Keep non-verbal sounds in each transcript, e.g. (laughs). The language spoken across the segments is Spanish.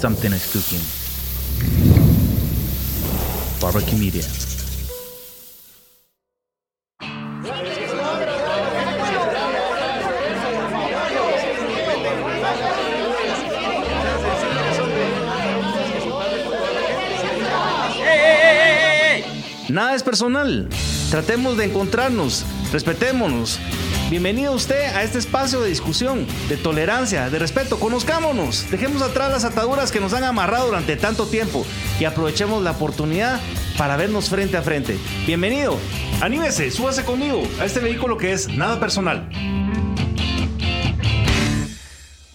Something is cooking. Barbecue Media. Nada es personal. Tratemos de encontrarnos, respetémonos. Bienvenido usted a este espacio de discusión, de tolerancia, de respeto. Conozcámonos, dejemos atrás las ataduras que nos han amarrado durante tanto tiempo y aprovechemos la oportunidad para vernos frente a frente. Bienvenido, anímese, súbase conmigo a este vehículo que es nada personal.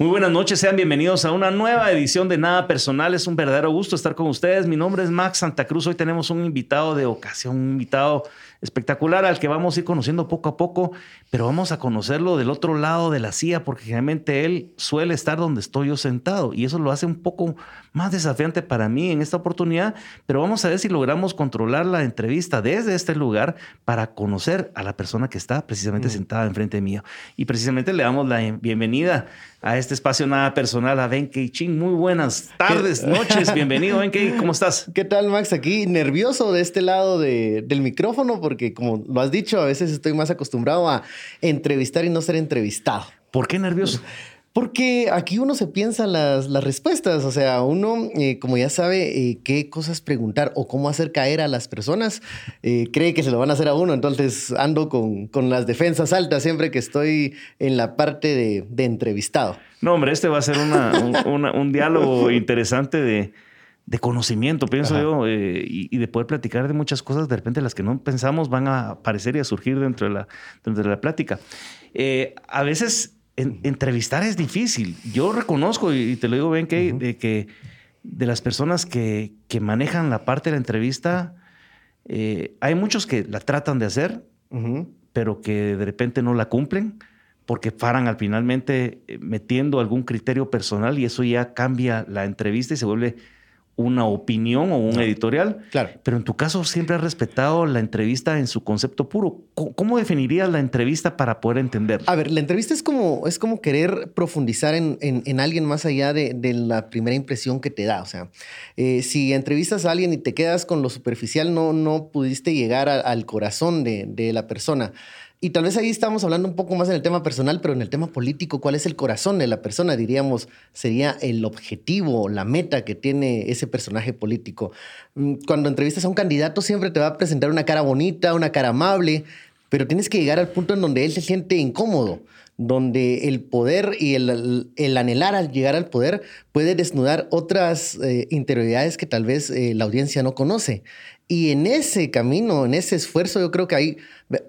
Muy buenas noches, sean bienvenidos a una nueva edición de Nada Personal. Es un verdadero gusto estar con ustedes. Mi nombre es Max Santa Cruz. Hoy tenemos un invitado de ocasión, un invitado espectacular al que vamos a ir conociendo poco a poco, pero vamos a conocerlo del otro lado de la silla porque generalmente él suele estar donde estoy yo sentado y eso lo hace un poco más desafiante para mí en esta oportunidad, pero vamos a ver si logramos controlar la entrevista desde este lugar para conocer a la persona que está precisamente sentada enfrente mío. Y precisamente le damos la bienvenida a este espacio nada personal a Benkei Ching. Muy buenas tardes, noches. (laughs) Bienvenido, Benkei. ¿Cómo estás? ¿Qué tal, Max? Aquí nervioso de este lado de, del micrófono porque, como lo has dicho, a veces estoy más acostumbrado a entrevistar y no ser entrevistado. ¿Por qué nervioso? (laughs) Porque aquí uno se piensa las, las respuestas, o sea, uno, eh, como ya sabe eh, qué cosas preguntar o cómo hacer caer a las personas, eh, cree que se lo van a hacer a uno, entonces ando con, con las defensas altas siempre que estoy en la parte de, de entrevistado. No, hombre, este va a ser una, un, (laughs) un, diálogo interesante de, de conocimiento, pienso Ajá. yo, y, y, de poder platicar de muchas cosas, de repente las que no pensamos van a aparecer y a surgir dentro de la, dentro de la plática. a veces en, entrevistar es difícil. Yo reconozco, y te lo digo bien, que, uh -huh. de que de las personas que, que, manejan la parte de la entrevista, eh, hay muchos que la tratan de hacer, uh -huh. pero que de repente no la cumplen porque paran al finalmente eh, metiendo algún criterio personal y eso ya cambia la entrevista y se vuelve una opinión o un editorial. Claro. Pero en tu caso siempre has respetado la entrevista en su concepto puro. ¿Cómo definirías la entrevista para poder entender? A ver, la entrevista es como, es como querer profundizar en, en, en alguien más allá de, de, la primera impresión que te da. O sea, eh, si entrevistas a alguien y te quedas con lo superficial, no, no pudiste llegar a, al corazón de, de la persona. Y tal vez ahí estamos hablando un poco más en el tema personal, pero en el tema político, ¿cuál es el corazón de la persona? Diríamos, sería el objetivo, la meta que tiene ese personaje político. Mm, cuando entrevistas a un candidato, siempre te va a presentar una cara bonita, una cara amable, pero tienes que llegar al punto en donde él se siente incómodo, donde el poder y el, el anhelar al llegar al poder puede desnudar otras eh, interioridades que tal vez eh, la audiencia no conoce. Y en ese camino, en ese esfuerzo, yo creo que hay,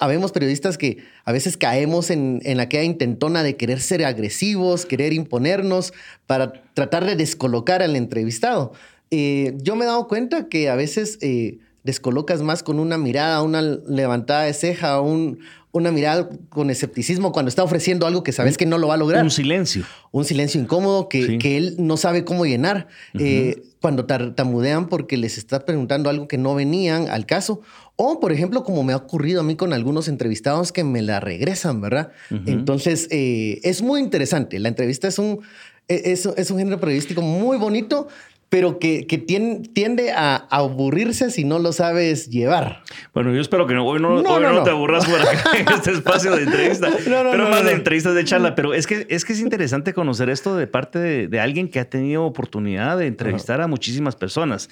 habemos periodistas que a veces caemos en, en aquella intentona de querer ser agresivos, querer imponernos para tratar de descolocar al entrevistado. Eh, yo me he dado cuenta que a veces eh, descolocas más con una mirada, una levantada de ceja, un, una mirada con escepticismo cuando está ofreciendo algo que sabes que no lo va a lograr. Un silencio. Un silencio incómodo que, sí. que él no sabe cómo llenar. Uh -huh. eh, cuando tartamudean porque les está preguntando algo que no venían al caso. O, por ejemplo, como me ha ocurrido a mí con algunos entrevistados que me la regresan, ¿verdad? Uh -huh. Entonces, eh, es muy interesante. La entrevista es un, es, es un género periodístico muy bonito, pero que, que tiende, a, aburrirse si no lo sabes llevar. Bueno, yo espero que no, hoy no, no, hoy no, no te aburras por acá (laughs) en este espacio de entrevista, pero más de entrevistas de charla. Pero es que, es que es interesante conocer esto de parte de, de alguien que ha tenido oportunidad de entrevistar a muchísimas personas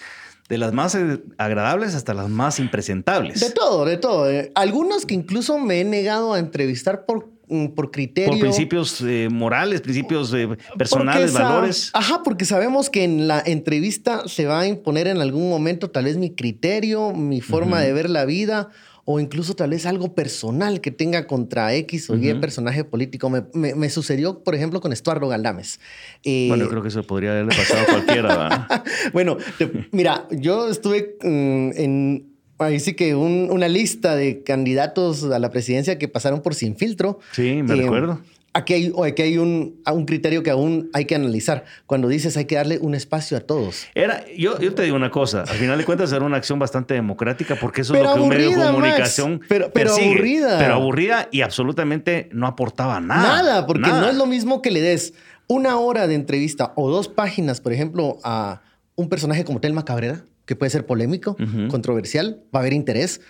de las más agradables hasta las más impresentables. De todo, de todo. Eh, algunos que incluso me he negado a entrevistar por por criterio. Por principios eh, morales, principios eh, personales, valores. Ajá, porque sabemos que en la entrevista se va a imponer en algún momento tal vez mi criterio, mi forma uh -huh. de ver la vida o incluso tal vez algo personal que tenga contra X o Y uh -huh. personaje político. Me, me, me, sucedió, por ejemplo, con Estuardo Galdames. Eh, bueno, yo creo que eso podría haberle pasado a cualquiera. (laughs) bueno, te, mira, yo estuve mm, en ahí sí que un, una lista de candidatos a la presidencia que pasaron por sin filtro. Sí, me eh, recuerdo. Aquí hay, aquí hay un, un, criterio que aún hay que analizar. Cuando dices hay que darle un espacio a todos. Era, yo, yo te digo una cosa, al final de cuentas era una acción bastante democrática porque eso pero es lo que aburrida, un medio de comunicación Max, pero, pero persigue, aburrida. Pero aburrida y absolutamente no aportaba nada. Nada, porque nada. no es lo mismo que le des una hora de entrevista o dos páginas, por ejemplo, a un personaje como Telma Cabrera, que puede ser polémico, controversial, va a haber interés,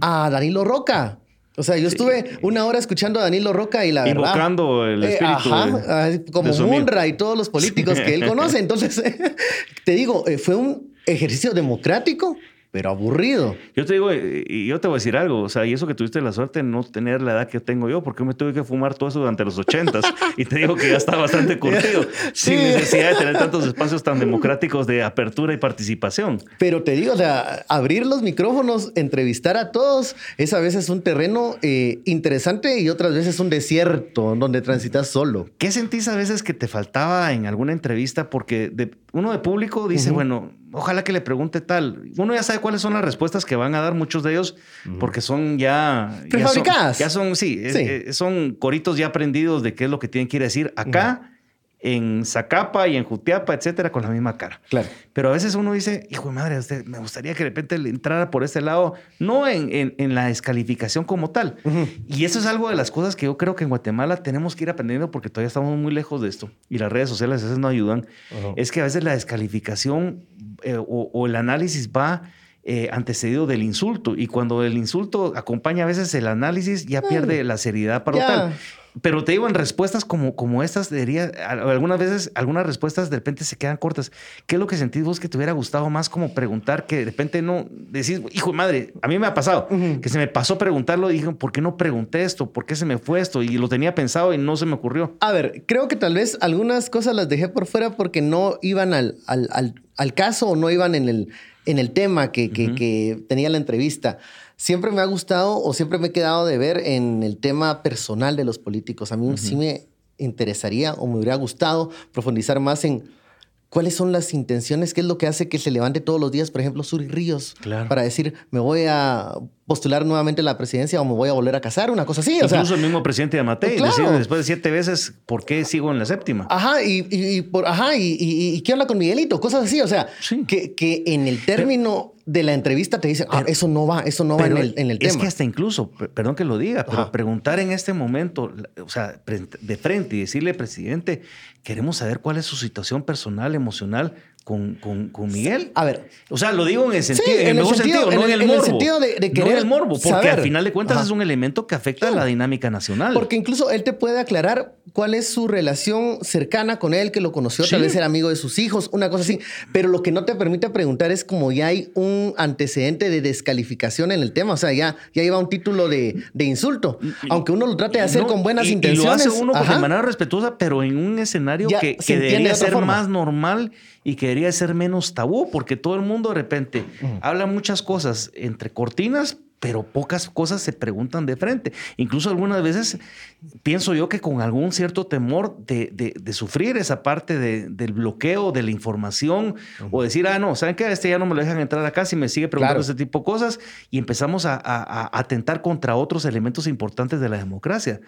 a Danilo Roca. O sea, yo estuve una hora escuchando a Danilo Roca y la verdad... Invocando el eh, espíritu. ajá, como Munra y todos los políticos que él (laughs) conoce. Entonces, (laughs) te digo, eh, fue un ejercicio democrático pero aburrido. Yo te digo, eh, y yo te voy a decir algo, o sea, y eso que tuviste la suerte de no tener la edad que tengo yo, porque me tuve que fumar todo eso durante los ochentas, (laughs) y te digo que ya está bastante curtido, (laughs) sin necesidad de tener tantos espacios tan democráticos de apertura y participación. Pero te digo, o sea, abrir los micrófonos, entrevistar a todos, es a veces un terreno eh, interesante y otras veces un desierto donde transitas solo. ¿Qué sentís a veces que te faltaba en alguna entrevista? Porque uno de público dice, bueno, ojalá que le pregunte tal. Uno ya sabe cuáles son las respuestas que van a dar muchos de ellos, porque son ya... Prefabricadas. Ya son, sí, eh, son coritos ya aprendidos de qué es lo que tienen que ir a decir acá en Zacapa y en Jutiapa, etcétera, con la misma cara. Claro. Pero a veces uno dice, hijo de madre, usted, me gustaría que de repente le entrara por este lado, no en, en, la descalificación como tal. Y eso es algo de las cosas que yo creo que en Guatemala tenemos que ir aprendiendo porque todavía estamos muy lejos de esto y las redes sociales a veces no ayudan. Es que a veces la descalificación eh, o, el análisis va eh, antecedido del insulto. Y cuando el insulto acompaña a veces el análisis, ya pierde la seriedad para tal. Pero te digo, en respuestas como, como estas, diría, algunas veces, algunas respuestas de repente se quedan cortas. ¿Qué es lo que sentís vos que te hubiera gustado más como preguntar que de repente no decís, hijo de madre, a mí me ha pasado, que se me pasó preguntarlo y dije, ¿por qué no pregunté esto? ¿Por qué se me fue esto? Y lo tenía pensado y no se me ocurrió. A ver, creo que tal vez algunas cosas las dejé por fuera porque no iban al, al, al, caso o no iban en el, en el tema que, que, que tenía la entrevista siempre me ha gustado o siempre me he quedado de ver en el tema personal de los políticos. A mí sí me interesaría o me hubiera gustado profundizar más en cuáles son las intenciones, qué es lo que hace que se levante todos los días, por ejemplo, Suri Ríos, para decir, me voy a postular nuevamente la presidencia o me voy a volver a casar, una cosa así. Incluso el mismo presidente de Amatei claro. después de siete veces, ¿por qué sigo en la séptima? Ajá, y, por, ajá, y, qué habla con Miguelito, cosas así. O sea, que, que en el término de la entrevista te dicen, ah, eso no va, eso no va en el, en el tema. Es que hasta incluso, perdón que lo diga, pero preguntar en este momento, o sea, de frente y decirle, presidente, queremos saber cuál es su situación personal, emocional, con, con, Miguel. A ver. O sea, lo digo en el sentido, en el, sentido, no en el, morbo. sentido de, querer no en el morbo, porque al final de cuentas es un elemento que afecta a la dinámica nacional. Porque incluso él te puede aclarar cuál es su relación cercana con él, que lo conoció, tal vez era amigo de sus hijos, una cosa así. Pero lo que no te permite preguntar es como ya hay un antecedente de descalificación en el tema. O sea, ya, ya iba un título de, de insulto. Aunque uno lo trate de hacer con buenas intenciones. Y lo hace uno de manera respetuosa, pero en un escenario que, que debería ser más normal y que debería ser menos tabú, porque todo el mundo de repente habla muchas cosas entre cortinas, pero pocas cosas se preguntan de frente. Incluso algunas veces pienso yo que con algún cierto temor de, de, sufrir esa parte del bloqueo de la información o decir, ah, no, ¿saben qué? Este ya no me lo dejan entrar acá si me sigue preguntando ese tipo de cosas y empezamos a, a, atentar contra otros elementos importantes de la democracia.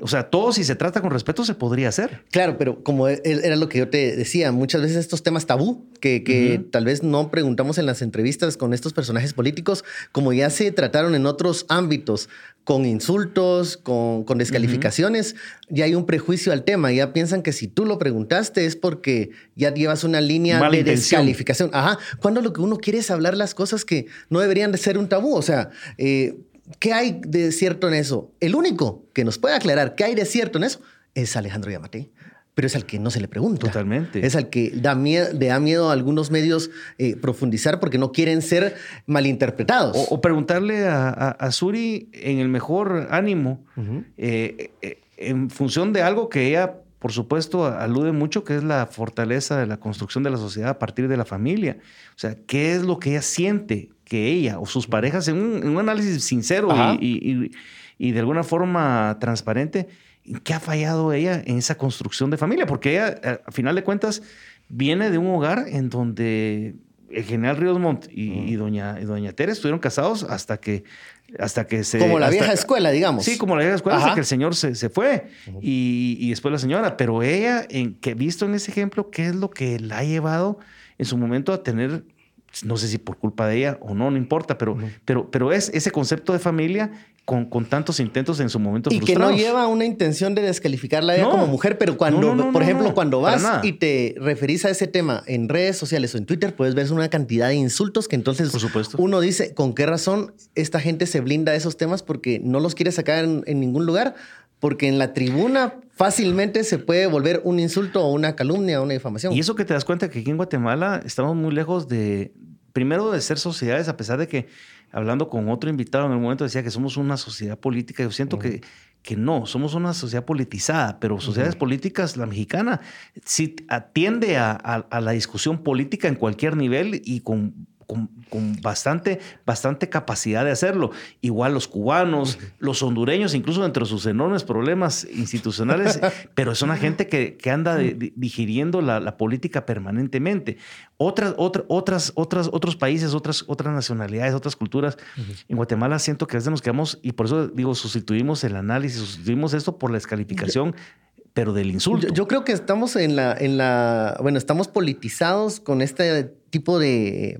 O sea, todo si se trata con respeto se podría hacer. Claro, pero como e, era lo que yo te decía, muchas veces estos temas tabú que, que tal vez no preguntamos en las entrevistas con estos personajes políticos, como ya se en otros ámbitos, con insultos, con, descalificaciones, ya hay un prejuicio al tema. Ya piensan que si tú lo preguntaste es porque ya llevas una línea de descalificación. Ajá. Cuando lo que uno quiere es hablar las cosas que no deberían de ser un tabú. O sea, eh, ¿qué hay de cierto en eso? El único que nos puede aclarar qué hay de cierto en eso es Alejandro Yamate pero es al que no se le pregunta. Totalmente. Es al que da miedo, le da miedo a algunos medios eh, profundizar porque no quieren ser malinterpretados. O, preguntarle a, Suri en el mejor ánimo, eh, eh, en función de algo que ella, por supuesto, alude mucho, que es la fortaleza de la construcción de la sociedad a partir de la familia. O sea, ¿qué es lo que ella siente que ella o sus parejas, en un, análisis sincero y, y de alguna forma transparente, qué ha fallado ella en esa construcción de familia? Porque ella, eh, a final de cuentas, viene de un hogar en donde el general Ríos Montt y, doña, doña Tere estuvieron casados hasta que, hasta que se... Como la vieja escuela, digamos. Sí, como la vieja escuela, hasta que el señor se, se fue y, y, después la señora. Pero ella, en, que visto en ese ejemplo, ¿qué es lo que la ha llevado en su momento a tener no sé si por culpa de ella o no, no importa, pero, pero, pero es ese concepto de familia con, con, tantos intentos en su momento y que no lleva una intención de descalificarla ella como mujer, pero cuando, por ejemplo, cuando vas y te referís a ese tema en redes sociales o en Twitter, puedes ver una cantidad de insultos que entonces por supuesto. uno dice, ¿con qué razón esta gente se blinda de esos temas? Porque no los quiere sacar en ningún lugar, porque en la tribuna fácilmente se puede volver un insulto o una calumnia o una difamación. Y eso que te das cuenta que aquí en Guatemala estamos muy lejos de, primero de ser sociedades, a pesar de que hablando con otro invitado en el momento decía que somos una sociedad política, yo siento que, que no, somos una sociedad politizada, pero sociedades políticas, la mexicana, sí atiende a la discusión política en cualquier nivel y con con, bastante, bastante capacidad de hacerlo. Igual los cubanos, los hondureños, incluso entre sus enormes problemas institucionales, (laughs) pero es una gente que, que anda digiriendo la, política permanentemente. Otras, otras, otras, otros países, otras, otras nacionalidades, otras culturas. En Guatemala siento que a veces nos quedamos, y por eso digo, sustituimos el análisis, sustituimos esto por la descalificación pero del insulto. Yo, creo que estamos en la, en la, bueno, estamos politizados con este tipo de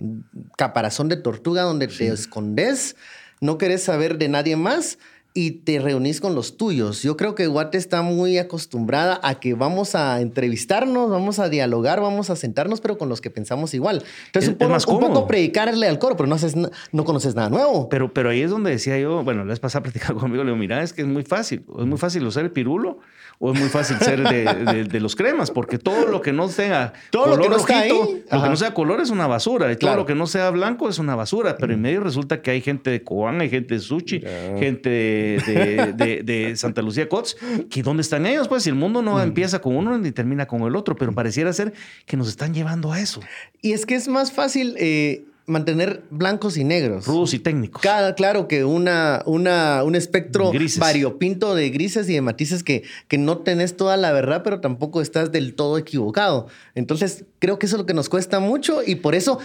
caparazón de tortuga donde te escondes, no querés saber de nadie más y te reunís con los tuyos. Yo creo que Guate está muy acostumbrada a que vamos a entrevistarnos, vamos a dialogar, vamos a sentarnos, pero con los que pensamos igual. Entonces, un, poco, un poco predicarle al coro, pero no, haces, no conoces nada nuevo. Pero, pero ahí es donde decía yo, bueno, la vez pasada (laughs) platicando conmigo, le digo, mira, es que es muy fácil, es muy fácil usar el pirulo o es muy fácil ser de, los cremas, porque todo lo que no sea todo color lo que no rojito, lo que no sea color es una basura, y todo lo que no sea blanco es una basura, pero en medio resulta que hay gente de Cobán, hay gente de Suchi, gente de, Santa Lucía Cots, que ¿dónde están ellos? Pues si el mundo no empieza con uno ni termina con el otro, pero pareciera ser que nos están llevando a eso. Y es que es más fácil... Eh, mantener blancos y negros. Rudos y técnicos. Cada, claro que una, una, un espectro variopinto de grises y de matices que, que no tenés toda la verdad, pero tampoco estás del todo equivocado. Entonces, creo que eso es lo que nos cuesta mucho y por eso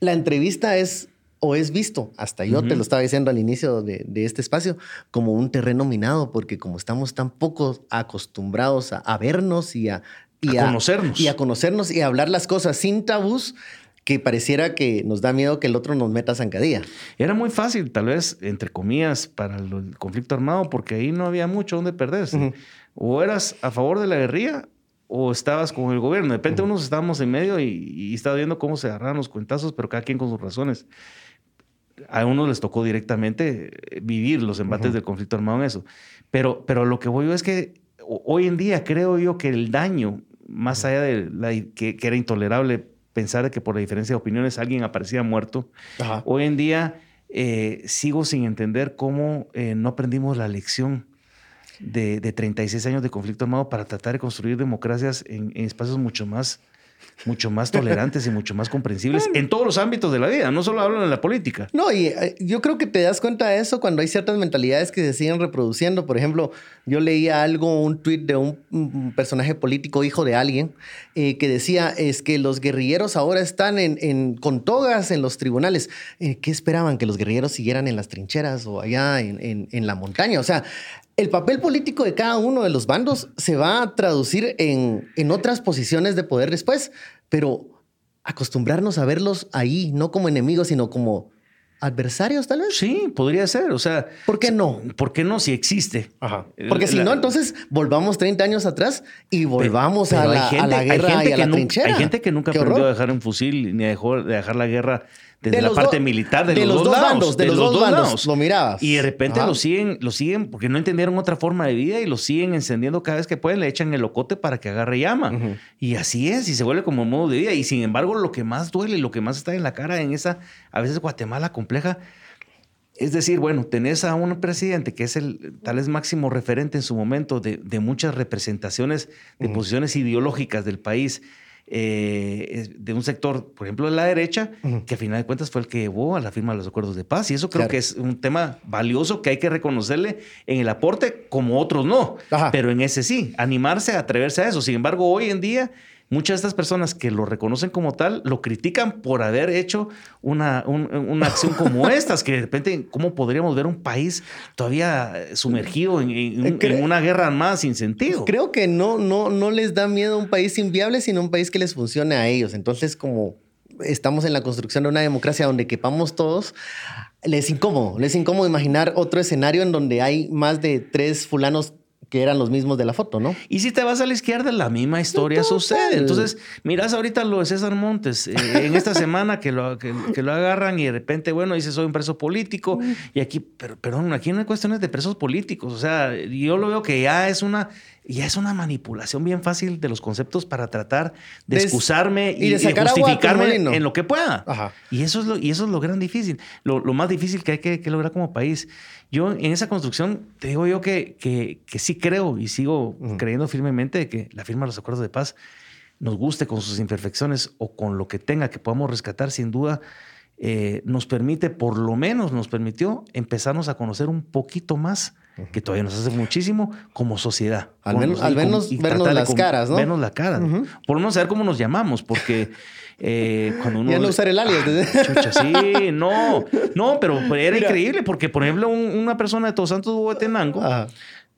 la entrevista es o es visto, hasta yo te lo estaba diciendo al inicio de, este espacio, como un terreno minado, porque como estamos tan poco acostumbrados a, vernos y a, y a, conocernos. Y a conocernos y a hablar las cosas sin tabús, que pareciera que nos da miedo que el otro nos meta zancadilla. Era muy fácil, tal vez, entre comillas, para el conflicto armado, porque ahí no había mucho donde perderse. O eras a favor de la guerrilla o estabas con el gobierno. De repente unos estábamos en medio y, y estaba viendo cómo se agarraban los cuentazos, pero cada quien con sus razones. A unos les tocó directamente eh, vivir los embates del conflicto armado en eso. Pero, pero lo que voy yo es que hoy en día creo yo que el daño, más allá de la, que, que era intolerable pensar que por la diferencia de opiniones alguien aparecía muerto. Hoy en día eh, sigo sin entender cómo eh, no aprendimos la lección de, de, 36 años de conflicto armado para tratar de construir democracias en espacios mucho más mucho más tolerantes y mucho más comprensibles en todos los ámbitos de la vida, no solo hablan de la política. No, y eh, yo creo que te das cuenta de eso cuando hay ciertas mentalidades que se siguen reproduciendo. Por ejemplo, yo leía algo, un tuit de un, personaje político, hijo de alguien, eh, que decía, es que los guerrilleros ahora están en, con togas en los tribunales. Eh, ¿Qué esperaban? ¿Que los guerrilleros siguieran en las trincheras o allá en, en la montaña? O sea, el papel político de cada uno de los bandos se va a traducir en, en otras posiciones de poder después, pero acostumbrarnos a verlos ahí, no como enemigos, sino como adversarios, tal vez. Sí, podría ser. O sea, ¿por qué no? ¿Por qué no si existe? Ajá. Porque si no, entonces volvamos 30 años atrás y volvamos a, la, guerra y a la trinchera. Hay gente que nunca aprendió a dejar un fusil ni a dejar la guerra desde la parte militar de, los, dos, bandos, de, los, dos, bandos, lo mirabas. Y de repente lo siguen, lo siguen porque no entendieron otra forma de vida y lo siguen encendiendo cada vez que pueden, le echan el locote para que agarre llama. Y así es, y se vuelve como un modo de vida. Y sin embargo, lo que más duele, lo que más está en la cara en esa, a veces Guatemala compleja, es decir, bueno, tenés a un presidente que es el tal vez máximo referente en su momento de, muchas representaciones de posiciones ideológicas del país eh, de un sector, por ejemplo, de la derecha, que a final de cuentas fue el que llevó a la firma de los acuerdos de paz. Y eso creo que es un tema valioso que hay que reconocerle en el aporte, como otros no. Pero en ese sí, animarse a atreverse a eso. Sin embargo, hoy en día muchas de estas personas que lo reconocen como tal lo critican por haber hecho una, una acción como (laughs) estas, que de repente, ¿cómo podríamos ver un país todavía sumergido en, en, una guerra armada sin sentido? Creo que no, no, no les da miedo un país inviable, sino un país que les funcione a ellos. Entonces, como estamos en la construcción de una democracia donde quepamos todos, les es incómodo, les es incómodo imaginar otro escenario en donde hay más de tres fulanos que eran los mismos de la foto, ¿no? Y si te vas a la izquierda, la misma historia sucede. Entonces, miras ahorita lo de César Montes, eh, (laughs) en esta semana que lo, que, lo agarran y de repente, bueno, dice, soy un preso político. Y aquí, pero, perdón, aquí no hay cuestiones de presos políticos. O sea, yo lo veo que ya es una, ya es una manipulación bien fácil de los conceptos para tratar de, excusarme y, de justificarme en lo que pueda. Y, eso es lo, y eso es lo gran difícil, lo, más difícil que hay que, lograr como país. Yo en esa construcción te digo yo que, que, sí creo y sigo creyendo firmemente que la firma de los acuerdos de paz nos guste con sus imperfecciones o con lo que tenga que podamos rescatar, sin duda, eh, nos permite, por lo menos nos permitió, empezarnos a conocer un poquito más que todavía nos hace muchísimo como sociedad. Al menos, al menos vernos las caras, ¿no? Vernos la cara. Por lo menos saber cómo nos llamamos, porque eh, cuando uno... Ya no usar el alias. Ah, chucha, sí, no. No, pero era increíble, porque por ejemplo una persona de Todos Santos de Huetenango,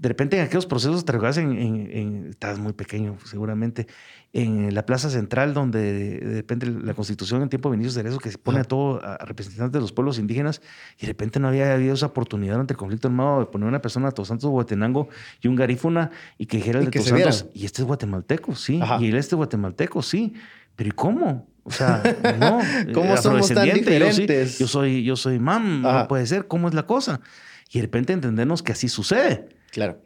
de repente en aquellos procesos te en, en, en, Estás muy pequeño, seguramente en la plaza central, donde depende la constitución en tiempo de Vinicius eso que se pone a todo a representantes de los pueblos indígenas, y de repente no había habido esa oportunidad ante el conflicto armado de poner una persona a Todos Santos Guatenango y un garífuna y que dijera el de Todos Santos, y este es guatemalteco, sí, y él este es guatemalteco, sí, pero ¿y cómo? O sea, no. (laughs) ¿Cómo somos tan diferentes? Yo, soy, yo soy mam, no puede ser, ¿cómo es la cosa? Y de repente entendernos que así sucede. Claro.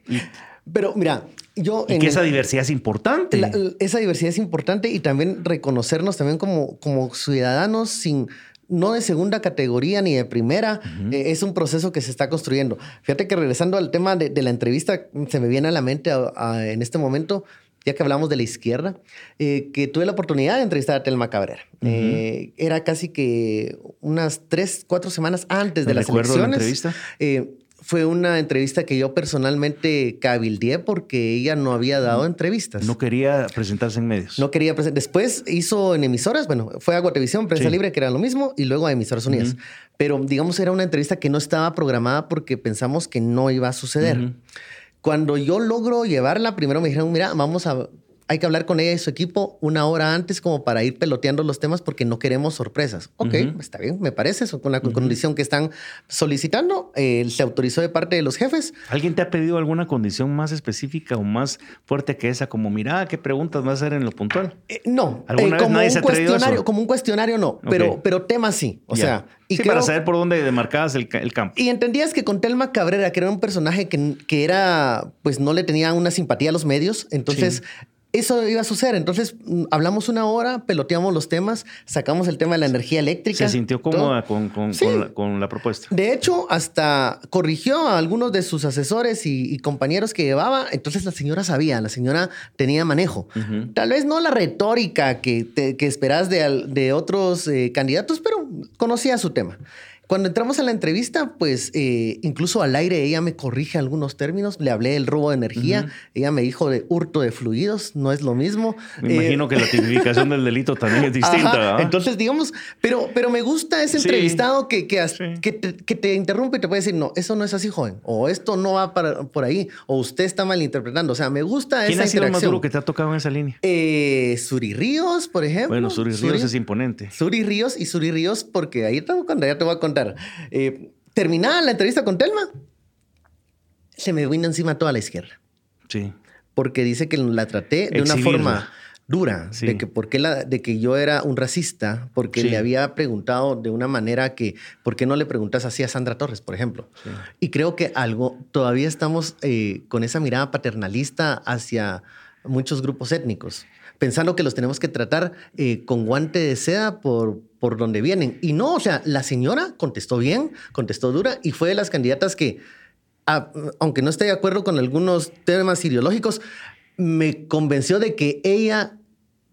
Pero mira, yo... Y que esa diversidad es importante. esa diversidad es importante y también reconocernos también como, como ciudadanos sin no de segunda categoría ni de primera, eh, es un proceso que se está construyendo. Fíjate que regresando al tema de, la entrevista, se me viene a la mente en este momento, ya que hablamos de la izquierda, eh, que tuve la oportunidad de entrevistar a Telma Cabrera. Eh, era casi que unas tres, cuatro semanas antes de las elecciones. La entrevista? Fue una entrevista que yo personalmente cabildeé porque ella no había dado entrevistas. No quería presentarse en medios. No quería presentarse. Después hizo en emisoras, bueno, fue a Guatevisión, Prensa Libre, que era lo mismo, y luego a Emisoras Unidas. Pero digamos, era una entrevista que no estaba programada porque pensamos que no iba a suceder. Cuando yo logro llevarla, primero me dijeron, mira, vamos a hay que hablar con ella y su equipo una hora antes como para ir peloteando los temas porque no queremos sorpresas. Ok, está bien, me parece eso, con la condición que están solicitando. Eh, se autorizó de parte de los jefes. ¿Alguien te ha pedido alguna condición más específica o más fuerte que esa? Como, mira, ¿qué preguntas vas a hacer en lo puntual? Eh, no, ¿Alguna eh, como, un cuestionario, como un cuestionario no, pero, pero temas sí. O sea, y sí, para saber por dónde demarcabas el, el, campo. Y entendías que con Telma Cabrera, que era un personaje que, que era, pues no le tenía una simpatía a los medios, entonces eso iba a suceder. Entonces mm, hablamos una hora, peloteamos los temas, sacamos el tema de la energía eléctrica. Se sintió cómoda con, con, con, la, propuesta. De hecho, hasta corrigió a algunos de sus asesores y, compañeros que llevaba. Entonces la señora sabía, la señora tenía manejo. Tal vez no la retórica que, que esperás de, de otros eh, candidatos, pero conocía su tema. Cuando entramos a la entrevista, pues eh, incluso al aire ella me corrige algunos términos. Le hablé del robo de energía. Ella me dijo de hurto de fluidos. No es lo mismo. Me imagino que la tipificación del delito también es (laughs) distinta. Entonces, digamos, pero, pero me gusta ese entrevistado que, que, que, te, interrumpe y te puede decir, no, eso no es así, joven. O esto no va para, por ahí. O usted está malinterpretando. O sea, me gusta ¿Quién esa ha sido el más duro que te ha tocado en esa línea? Eh, Suri Ríos, por ejemplo. Bueno, Suri Ríos es imponente. Suri Ríos y Suri Ríos, porque ahí cuando ya te voy a contar eh, terminada la entrevista con Telma, se me vino encima toda la izquierda. Sí. Porque dice que la traté de una forma dura, de, que porque la, de que yo era un racista, porque le había preguntado de una manera que, ¿por qué no le preguntas así a Sandra Torres, por ejemplo? Y creo que algo, todavía estamos eh, con esa mirada paternalista hacia muchos grupos étnicos pensando que los tenemos que tratar eh, con guante de seda por, por donde vienen. Y no, o sea, la señora contestó bien, contestó dura y fue de las candidatas que, aunque no esté de acuerdo con algunos temas ideológicos, me convenció de que ella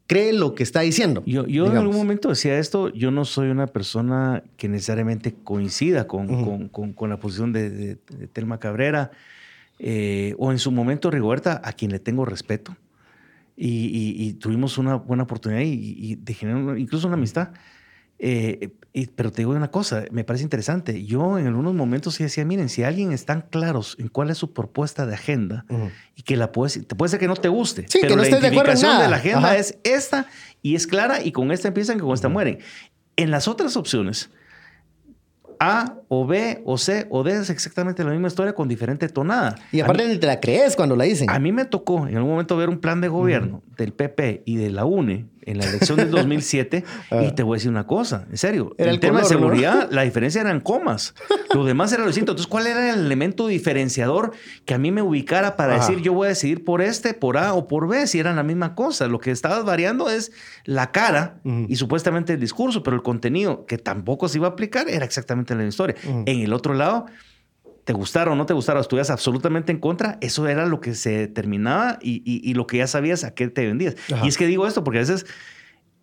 cree lo que está diciendo. Yo, yo en algún momento decía esto, yo no soy una persona que necesariamente coincida con, con, con, la posición de, de, Telma Cabrera eh, o en su momento Rigoberta, a quien le tengo respeto y, tuvimos una buena oportunidad y, de generar incluso una amistad. Eh, pero te digo una cosa, me parece interesante. Yo en algunos momentos sí decía, miren, si alguien están claros en cuál es su propuesta de agenda y que la puedes, te puede ser que no te guste, sí, pero que no la estés de identificación nada. de la agenda Ajá. es esta y es clara y con esta empiezan y con esta mueren. En las otras opciones, A o B o C o D es exactamente la misma historia con diferente tonada. Y aparte ni te la crees cuando la dicen. a mí me tocó en algún momento ver un plan de gobierno del PP y de la UNE en la elección del (laughs) 2007 y te voy a decir una cosa, en serio, Era el, el tema de seguridad, la diferencia eran comas, lo demás era lo distinto. Entonces, ¿cuál era el elemento diferenciador que a mí me ubicara para Ajá. decir yo voy a decidir por este, por A o por B, si eran la misma cosa? Lo que estabas variando es la cara Ujú. y supuestamente el discurso, pero el contenido que tampoco se iba a aplicar era exactamente la misma historia. En el otro lado, te gustara o no te gustara, o estuvieras absolutamente en contra, eso era lo que se determinaba y, y- y lo que ya sabías a qué te vendías. Ajá. Y es que digo esto porque a veces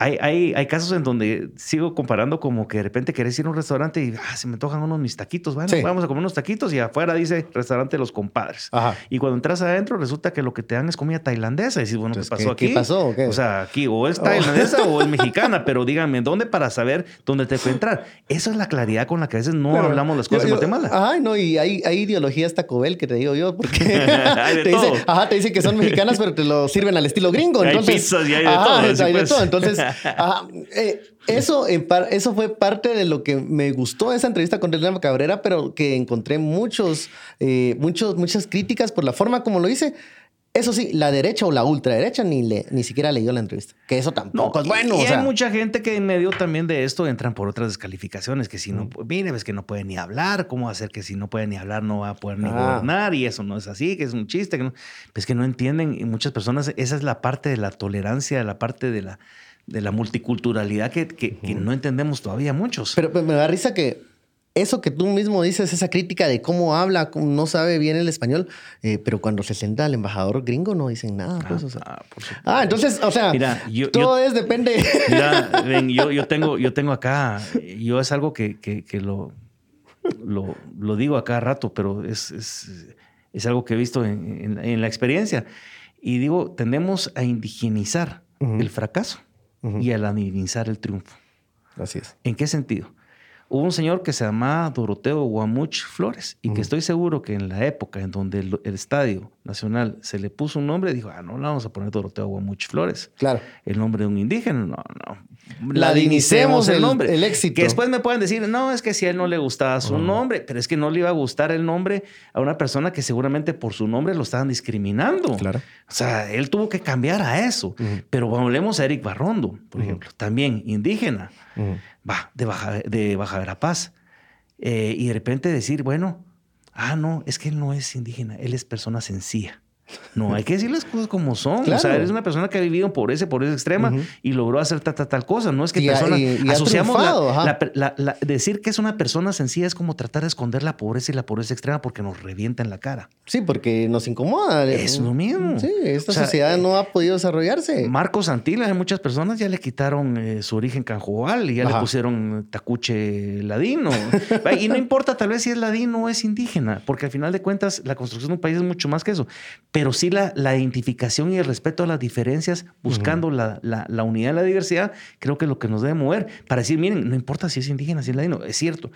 hay, hay, hay casos en donde sigo comparando como que de repente querés ir a un restaurante y ah, se me antojan unos mis taquitos. Bueno, Sí. vamos a comer unos taquitos y afuera dice restaurante de los compadres. Ajá. Y cuando entras adentro resulta que lo que te dan es comida tailandesa. Y dices, bueno, ¿qué Entonces, pasó ¿qué- aquí? qué pasó o qué? O sea, aquí o es Oh. tailandesa o es mexicana, (laughs) pero díganme, ¿dónde para saber dónde te puede entrar? Esa es la claridad con la que a veces no Pero hablamos las cosas yo- en Guatemala. Ajá, no, y hay, hay ideologías Taco Bell que te digo yo, porque (laughs) Hay te, dice, todo. ajá, te dice que son mexicanas, pero te lo sirven al estilo gringo. Hay Entonces, pizzas y hay de ajá, todo, hay de pues. todo. Entonces, (laughs) ajá, eh, eso, en par- eso fue parte de lo que me gustó esa entrevista con René Cabrera, pero que encontré muchos, eh, muchos, muchas críticas por la forma como lo hice. Eso sí, la derecha o la ultraderecha ni, le, ni siquiera leyó la entrevista. Que eso tampoco es bueno. y o sea, hay mucha gente que en medio también de esto entran por otras descalificaciones, que si Mm. no, mire, ves que no puede ni hablar, ¿cómo hacer que si no puede ni hablar no va a poder ni Ah. gobernar? Y eso no es así, que es un chiste, que no, pues que no entienden, y muchas personas, esa es la parte de la tolerancia, la parte de la, de la multiculturalidad que, que- que no entendemos todavía muchos. Pero, pero me da risa que eso que tú mismo dices, esa crítica de cómo habla, cómo no sabe bien el español, eh, pero cuando se sienta el embajador gringo no dicen nada. Pues, o sea. Ah. Ah, entonces, o sea, Mira, yo- todo es depende. Mira, (laughs) ven, yo, yo, tengo, yo tengo acá, yo es algo que, que- que lo, lo, lo digo a cada rato, pero es, es, es algo que he visto en, en- en la experiencia. Y digo, tendemos a indigenizar el fracaso Y a latinizar el triunfo. Así es. ¿En qué sentido? Hubo un señor que se llamaba Doroteo Guamuch Flores y que estoy seguro que en la época en donde el, el Estadio Nacional se le puso un nombre, dijo, ah, no le vamos a poner Doroteo Guamuch Flores Claro. el nombre de un indígena. No, no. Ladinicemos el el- nombre. el éxito. Que después me pueden decir, no, es que si a él no le gustaba su nombre, pero es que no le iba a gustar el nombre a una persona que seguramente por su nombre lo estaban discriminando. Claro. O sea, él tuvo que cambiar a eso. Pero volvemos a Eric Barrondo, por ejemplo, también indígena, va, de Baja, de Baja Verapaz. Eh, y de repente decir, bueno, ah, no, es que él no es indígena, él es persona sencilla. No, hay que decir las cosas como son. O sea, Claro. eres una persona que ha vivido en pobreza, pobreza extrema y logró hacer tal, tal, tal cosa. No es que Y asociamos la- decir que es una persona sencilla es como tratar de esconder la pobreza y la pobreza extrema porque nos revienta en la cara. Sí, porque nos incomoda. Es lo mismo. Sí, esta O sea, sociedad eh, no ha podido desarrollarse. Marcos Antila, hay muchas personas ya le quitaron eh, su origen canjobal y ya Ajá. le pusieron tacuche ladino. (laughs) y no importa tal vez si es ladino o es indígena, porque al final de cuentas la construcción de un país es mucho más que eso. Pero sí la, la identificación y el respeto a las diferencias, buscando la, la- la unidad y la diversidad, creo que es lo que nos debe mover. Para decir, miren, no importa si es indígena, si es ladino, es cierto.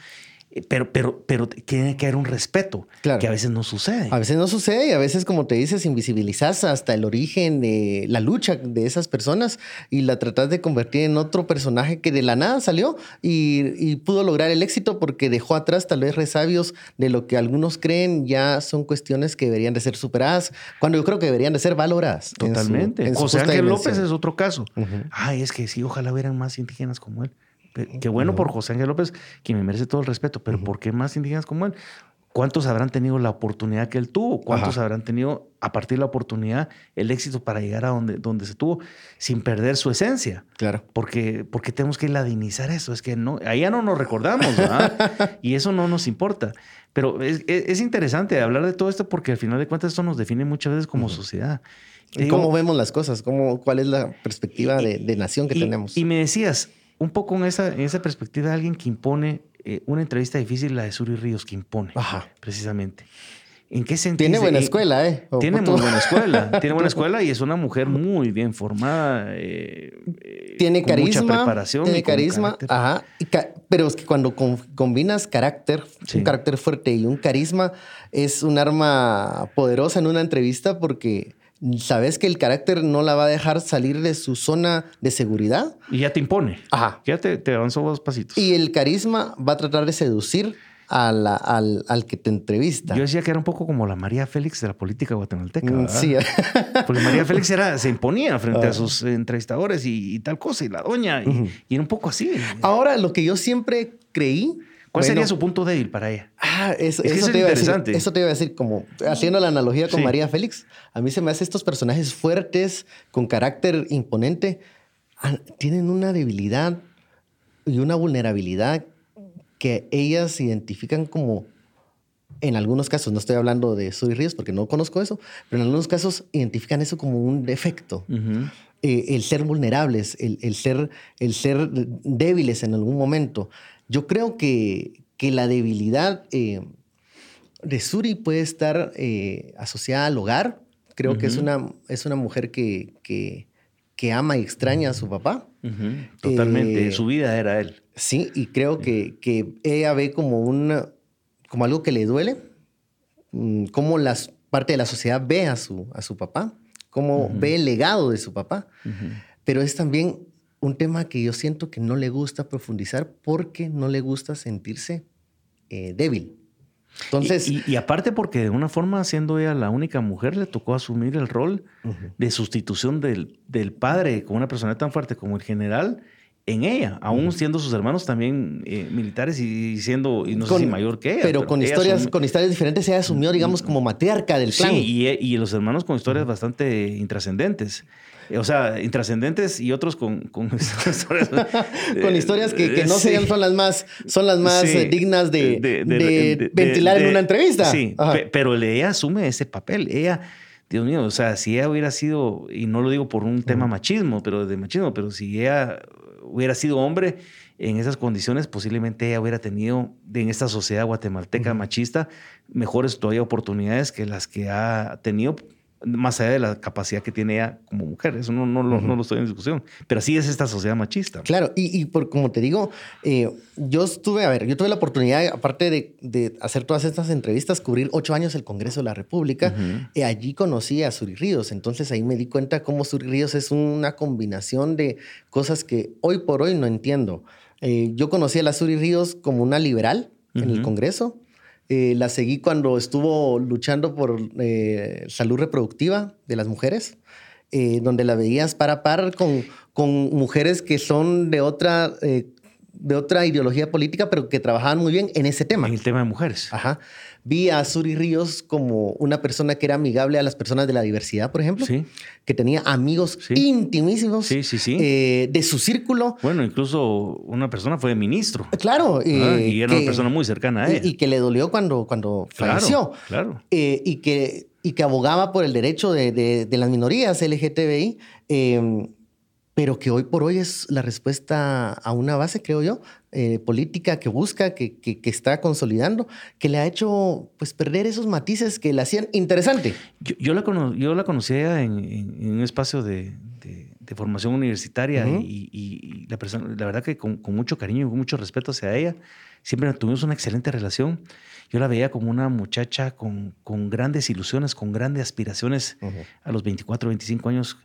Pero, pero, pero tiene que haber un respeto Claro. que a veces no sucede. A veces no sucede y a veces, como te dices, invisibilizas hasta el origen de la lucha de esas personas y la tratas de convertir en otro personaje que de la nada salió y, y pudo lograr el éxito porque dejó atrás tal vez resabios de lo que algunos creen ya son cuestiones que deberían de ser superadas, cuando yo creo que deberían de ser valoradas. en su- Totalmente. en su José Ángel dimensión. López es otro caso. Ujú. Ay, es que sí, ojalá hubieran más indígenas como él. Qué bueno por José Ángel López, que me merece todo el respeto, pero ¿por qué más indígenas como él? ¿Cuántos habrán tenido la oportunidad que él tuvo? ¿Cuántos Ajá. habrán tenido a partir de la oportunidad el éxito para llegar a donde, donde se tuvo sin perder su esencia? Claro. Porque, porque tenemos que ladinizar eso. Es que no, allá no nos recordamos, ¿verdad? (laughs) y eso no nos importa. Pero es, es- es interesante hablar de todo esto porque al final de cuentas esto nos define muchas veces como sociedad. Te ¿Y digo, ¿Cómo vemos las cosas? ¿Cómo, ¿Cuál es la perspectiva de, de nación que y, tenemos? Y me decías, un poco en esa, en esa perspectiva de alguien que impone eh, una entrevista difícil, la de Suri Ríos, que impone, Ajá. precisamente. ¿En qué sentido? Tiene buena escuela, ¿eh? tiene muy buena escuela. (laughs) Tiene buena escuela y es una mujer muy bien formada. Eh, eh, tiene carisma. Mucha preparación. Tiene carisma. Ajá. pero es que cuando combinas carácter, un carácter fuerte y un carisma, es un arma poderosa en una entrevista porque sabes que el carácter no la va a dejar salir de su zona de seguridad. Y ya te impone. Ajá. Ya te, te avanzó dos pasitos. Y el carisma va a tratar de seducir al, al, que te entrevista. Yo decía que era un poco como la María Félix de la política guatemalteca. Mm, ¿verdad? Sí. (laughs) Porque María Félix era, se imponía frente a ah. sus entrevistadores y, tal cosa, y la doña, y, era un poco así. Ahora, lo que yo siempre creí. ¿Cuál sería su punto débil para ella? Ah, eso, es eso, te interesante. eso te iba a decir, como haciendo la analogía con María Félix. A mí se me hace estos personajes fuertes, con carácter imponente, tienen una debilidad y una vulnerabilidad que ellas identifican como, en algunos casos, no estoy hablando de Soy Ríos porque no conozco eso, pero en algunos casos identifican eso como un defecto. Eh, el ser vulnerables, el, ser, el ser débiles en algún momento. Yo creo que, que la debilidad eh, de Suri puede estar eh, asociada al hogar. Creo que es una, es una mujer que, que, que ama y extraña a su papá. Totalmente, su vida era él. Sí, y creo que, que ella ve como, un, como algo que le duele, mm, cómo la parte de la sociedad ve a su, a su papá, cómo ve el legado de su papá. Pero es también un tema que yo siento que no le gusta profundizar porque no le gusta sentirse eh, débil. Entonces, y, aparte porque de una forma, siendo ella la única mujer, le tocó asumir el rol de sustitución del, del, padre con una persona tan fuerte como el general en ella, aún siendo sus hermanos también eh, militares y siendo, y no sé si mayor que ella. Pero, con, historias, con historias diferentes, ella asumió, digamos, como matriarca del clan. Sí, y, los hermanos con historias bastante intrascendentes. Eh, o sea, intrascendentes y otros con, con (laughs) historias. (laughs) con historias que, no serían, son las más, son las más eh, dignas de, ventilar en una entrevista. Sí, pero ella asume ese papel. Ella. Dios mío, o sea, si ella hubiera sido, y no lo digo por un tema machismo, pero de machismo, pero si ella hubiera sido hombre en esas condiciones, posiblemente ella hubiera tenido en esta sociedad guatemalteca machista mejores todavía oportunidades que las que ha tenido más allá de la capacidad que tiene ella como mujer. Eso no, no, no, lo estoy en discusión. Pero así es esta sociedad machista. Claro, y, y por, como te digo, eh, yo estuve, a ver, yo tuve la oportunidad, aparte de, de, hacer todas estas entrevistas, cubrir ocho años el Congreso de la República. y allí conocí a Suri Ríos. Entonces ahí me di cuenta cómo Suri Ríos es una combinación de cosas que hoy por hoy no entiendo. Eh, yo conocí a la Suri Ríos como una liberal en el Congreso. Eh, la seguí cuando estuvo luchando por eh, salud reproductiva de las mujeres, eh, donde la veías par a par con, con mujeres que son de otra, de otra ideología política, pero que trabajaban muy bien en ese tema. En el tema de mujeres. Ajá vi a Suri Ríos como una persona que era amigable a las personas de la diversidad, por ejemplo. Sí. Que tenía amigos intimísimos sí, sí, sí. Eh, de su círculo. Bueno, incluso una persona fue ministro. Claro. Ah, y era una persona muy cercana a él. Y, que le dolió cuando, cuando falleció. Claro. Eh, y, que, y que abogaba por el derecho de, de, las minorías LGTBI. Pero que hoy por hoy es la respuesta a una base, creo yo, eh, política que busca, que, que, está consolidando, que le ha hecho pues perder esos matices que la hacían interesante. Yo, yo la, yo la conocía en, en, un espacio de, de, formación universitaria y, y, la, persona, la verdad que con, con, mucho cariño y con mucho respeto hacia ella, siempre tuvimos una excelente relación. Yo la veía como una muchacha con, con grandes ilusiones, con grandes aspiraciones a los 24, 25 años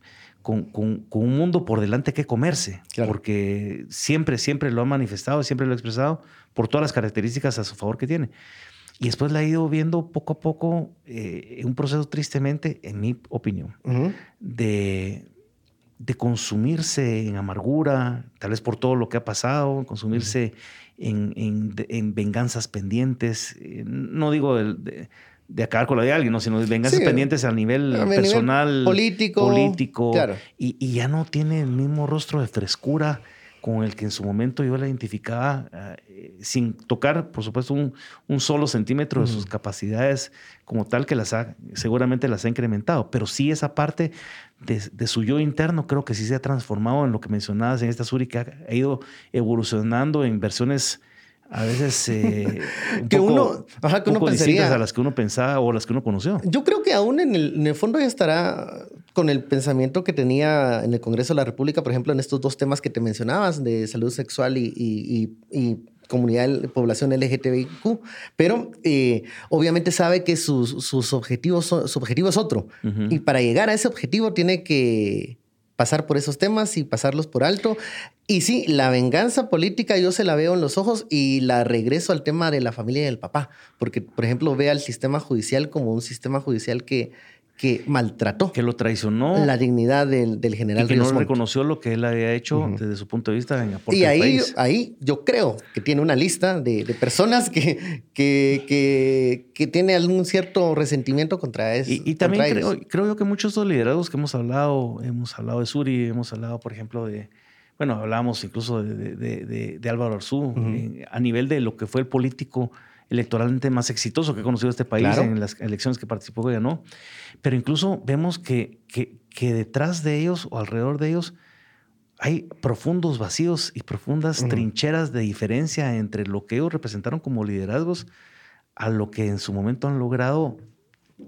con, un mundo por delante que comerse, porque siempre, siempre lo ha manifestado, siempre lo ha expresado por todas las características a su favor que tiene. Y después la ha ido viendo poco a poco eh, un proceso tristemente, en mi opinión, de, de consumirse en amargura, tal vez por todo lo que ha pasado, consumirse en, en, venganzas pendientes. Eh, no digo de, de acabar con la de alguien, ¿no? sino de venganzas pendientes a nivel personal, político, político y, ya no tiene el mismo rostro de frescura con el que en su momento yo la identificaba, eh, sin tocar, por supuesto, un, un solo centímetro de sus capacidades como tal, que las ha, seguramente las ha incrementado, pero sí esa parte de, su yo interno creo que sí se ha transformado en lo que mencionabas en esta Suri, que ha, ido evolucionando en versiones a veces eh, (laughs) un que poco, uno, ajá, que un uno pensaría. a las que uno pensaba o las que uno conoció. Yo creo que aún en el, en el fondo ya estará con el pensamiento que tenía en el Congreso de la República, por ejemplo, en estos dos temas que te mencionabas, de salud sexual y, y- y- y comunidad, población LGTBIQ, pero eh, obviamente sabe que sus, sus objetivos son- su objetivo es otro. Y para llegar a ese objetivo tiene que pasar por esos temas y pasarlos por alto. Y sí, la venganza política yo se la veo en los ojos y la regreso al tema de la familia y del papá, porque por ejemplo ve al sistema judicial como un sistema judicial que, que maltrató Que lo traicionó la dignidad del, del y general que no Montt. reconoció lo que él había hecho desde su punto de vista en aporte Y ahí, país. ahí yo creo que tiene una lista de, de personas que, que, que, que tiene algún cierto resentimiento contra eso. Y, y también creo, creo yo que muchos de los liderazgos que hemos hablado, hemos hablado de Suri, hemos hablado, por ejemplo, de, bueno, hablábamos incluso de, de- de- de- de Álvaro Arzú, eh, a nivel de lo que fue el político electoralmente más exitoso que ha conocido este país Claro. en las elecciones que participó y ganó. Pero incluso vemos que, que, que detrás de ellos o alrededor de ellos hay profundos vacíos y profundas trincheras de diferencia entre lo que ellos representaron como liderazgos a lo que en su momento han logrado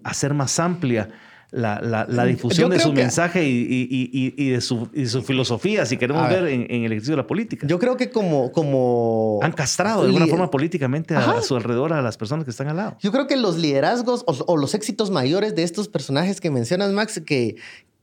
hacer más amplia la, la- la Yo difusión de su que- mensaje y, y- y- y de, su, y de su filosofía, si queremos A ver. ver en, en el ejercicio de la política. Yo creo que como... como Han castrado de alguna forma políticamente a, su alrededor a las personas que están al lado. Yo creo que los liderazgos o, o los éxitos mayores de estos personajes que mencionas, Max, que,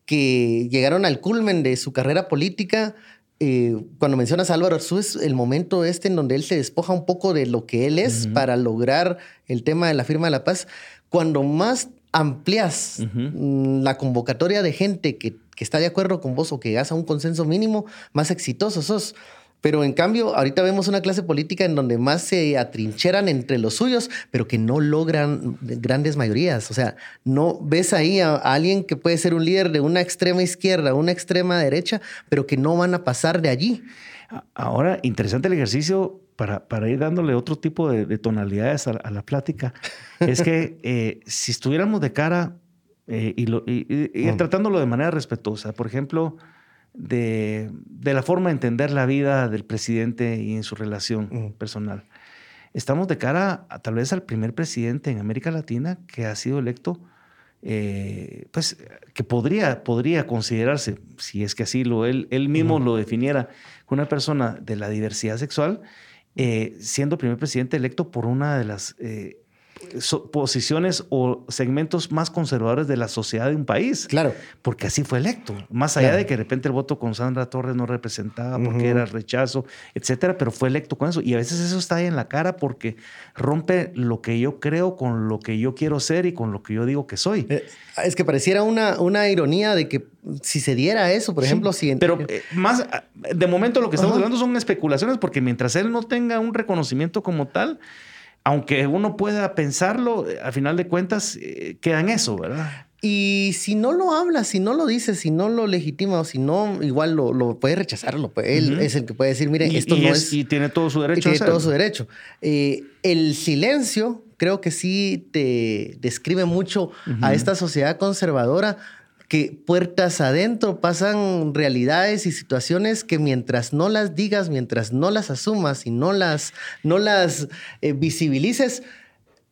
que llegaron al culmen de su carrera política, eh, cuando mencionas a Álvaro Arzú, es el momento este en donde él se despoja un poco de lo que él es para lograr el tema de la firma de la paz. Cuando más amplias mm, la convocatoria de gente que, que está de acuerdo con vos o que llegas a un consenso mínimo, más exitoso sos. Pero en cambio, ahorita vemos una clase política en donde más se atrincheran entre los suyos, pero que no logran grandes mayorías. O sea, no ves ahí a, a alguien que puede ser un líder de una extrema izquierda, una extrema derecha, pero que no van a pasar de allí. Ahora, interesante el ejercicio para, para ir dándole otro tipo de, de tonalidades a, a la plática. es que (laughs) eh, si estuviéramos de cara eh, y, lo- y- y- y Mm. tratándolo de manera respetuosa, por ejemplo, de, de la forma de entender la vida del presidente y en su relación Mm. personal. Estamos de cara a, tal vez al primer presidente en América Latina que ha sido electo, eh, pues que podría, podría considerarse, si es que así lo él, él mismo lo definiera, una persona de la diversidad sexual, eh, siendo primer presidente electo por una de las eh, so- posiciones o segmentos más conservadores de la sociedad de un país Claro. porque así fue electo. Más allá Claro. de que de repente el voto con Sandra Torres no representaba porque era rechazo, etcétera, pero fue electo con eso. Y a veces eso está ahí en la cara porque rompe lo que yo creo con lo que yo quiero ser y con lo que yo digo que soy. Eh, Es que pareciera una, una ironía de que si se diera eso, por ejemplo, si... en- Pero eh, más, de momento lo que estamos Ajá. hablando son especulaciones porque mientras él no tenga un reconocimiento como tal, aunque uno pueda pensarlo, eh, al final de cuentas eh, queda en eso, ¿verdad? Y si no lo habla, si no lo dice, si no lo legitima o si no, igual lo, lo puede rechazarlo. pues, Él es el que puede decir, mire, Y, esto y no es- es... y tiene todo su y derecho a tiene todo su derecho. Eh, el silencio creo que sí te describe mucho a esta sociedad conservadora que puertas adentro pasan realidades y situaciones que mientras no las digas, mientras no las asumas y no las, no las eh, visibilices,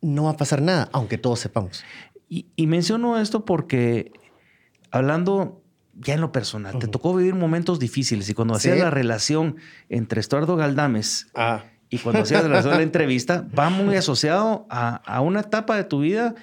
no va a pasar nada, aunque todos sepamos. Y, y menciono esto porque hablando ya en lo personal, te tocó vivir momentos difíciles y cuando Sí. hacías la relación entre Estuardo Galdames Ah. y cuando hacías la relación de la entrevista, va muy asociado a, a una etapa de tu vida